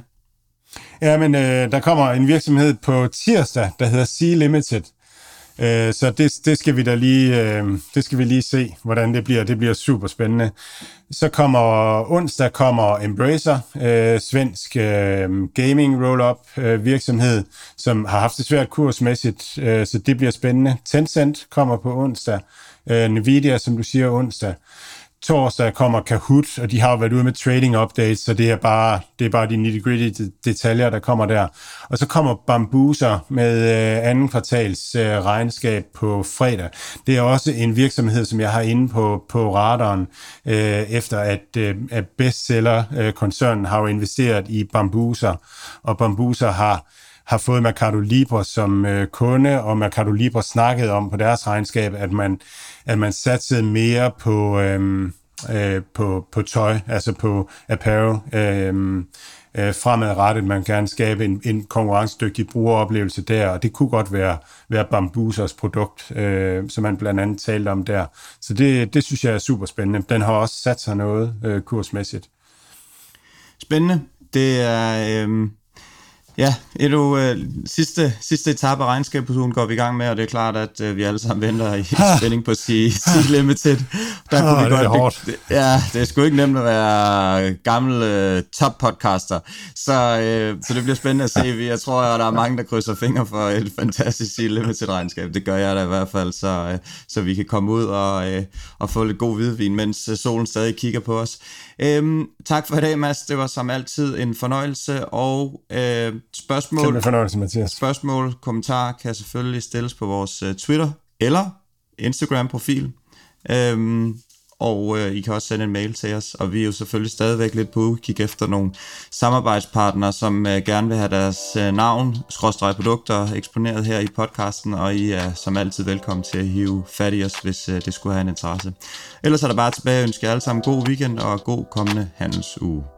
Ja, men øh, der kommer en virksomhed på tirsdag, der hedder Sea Limited, Øh, så det, det, skal vi da lige, øh, det skal vi lige se, hvordan det bliver. Det bliver super spændende. Så kommer onsdag kommer Embracer, øh, svensk øh, gaming roll-up øh, virksomhed, som har haft det svært kursmæssigt, øh, så det bliver spændende. Tencent kommer på onsdag. Øh, Nvidia, som du siger, onsdag torsdag kommer Kahoot, og de har jo været ude med trading updates, så det er bare, det er bare de nitty-gritty detaljer, der kommer der. Og så kommer Bambuser med øh, anden kvartals øh, regnskab på fredag. Det er også en virksomhed, som jeg har inde på, på radaren, øh, efter at, øh, at bestseller-koncernen øh, har jo investeret i Bambuser, og Bambuser har har fået Mercado Libre som øh, kunde, og Mercado Libre snakkede om på deres regnskab, at man, at man satsede mere på, øh, øh, på, på tøj, altså på apparel, øh, øh, fremadrettet. Man gerne skabe en, en konkurrencedygtig brugeroplevelse der, og det kunne godt være, være Bambusers produkt, øh, som man blandt andet talte om der. Så det, det synes jeg er super spændende. Den har også sat sig noget øh, kursmæssigt. Spændende. Det er... Øh Ja, Edu, øh, sidste, sidste etape af regnskabsugen går vi i gang med, og det er klart, at øh, vi alle sammen venter i spænding på C, C Limited. Der kunne oh, vi det godt, er hårdt. Det, ja, det er sgu ikke nemt at være gammel øh, top-podcaster, så, øh, så det bliver spændende at se. Jeg tror, at der er mange, der krydser fingre for et fantastisk C Limited-regnskab. Det gør jeg da i hvert fald, så, øh, så vi kan komme ud og, øh, og få lidt god hvidvin, mens øh, solen stadig kigger på os. Øhm, tak for i dag, Mads. Det var som altid en fornøjelse, og øh, spørgsmål, Kæmpe fornøjelse, Mathias. spørgsmål, kommentarer kan selvfølgelig stilles på vores uh, Twitter eller Instagram-profil. Øhm, og øh, I kan også sende en mail til os, og vi er jo selvfølgelig stadigvæk lidt på udkig efter nogle samarbejdspartnere, som øh, gerne vil have deres øh, navn, skråstrej produkter, eksponeret her i podcasten, og I er som altid velkommen til at hive fat i os, hvis øh, det skulle have en interesse. Ellers er der bare tilbage at ønske jer alle sammen god weekend og god kommende handelsuge.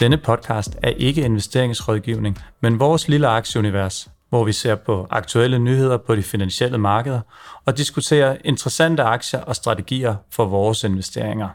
Denne podcast er ikke investeringsrådgivning, men vores lille aktieunivers, hvor vi ser på aktuelle nyheder på de finansielle markeder og diskuterer interessante aktier og strategier for vores investeringer.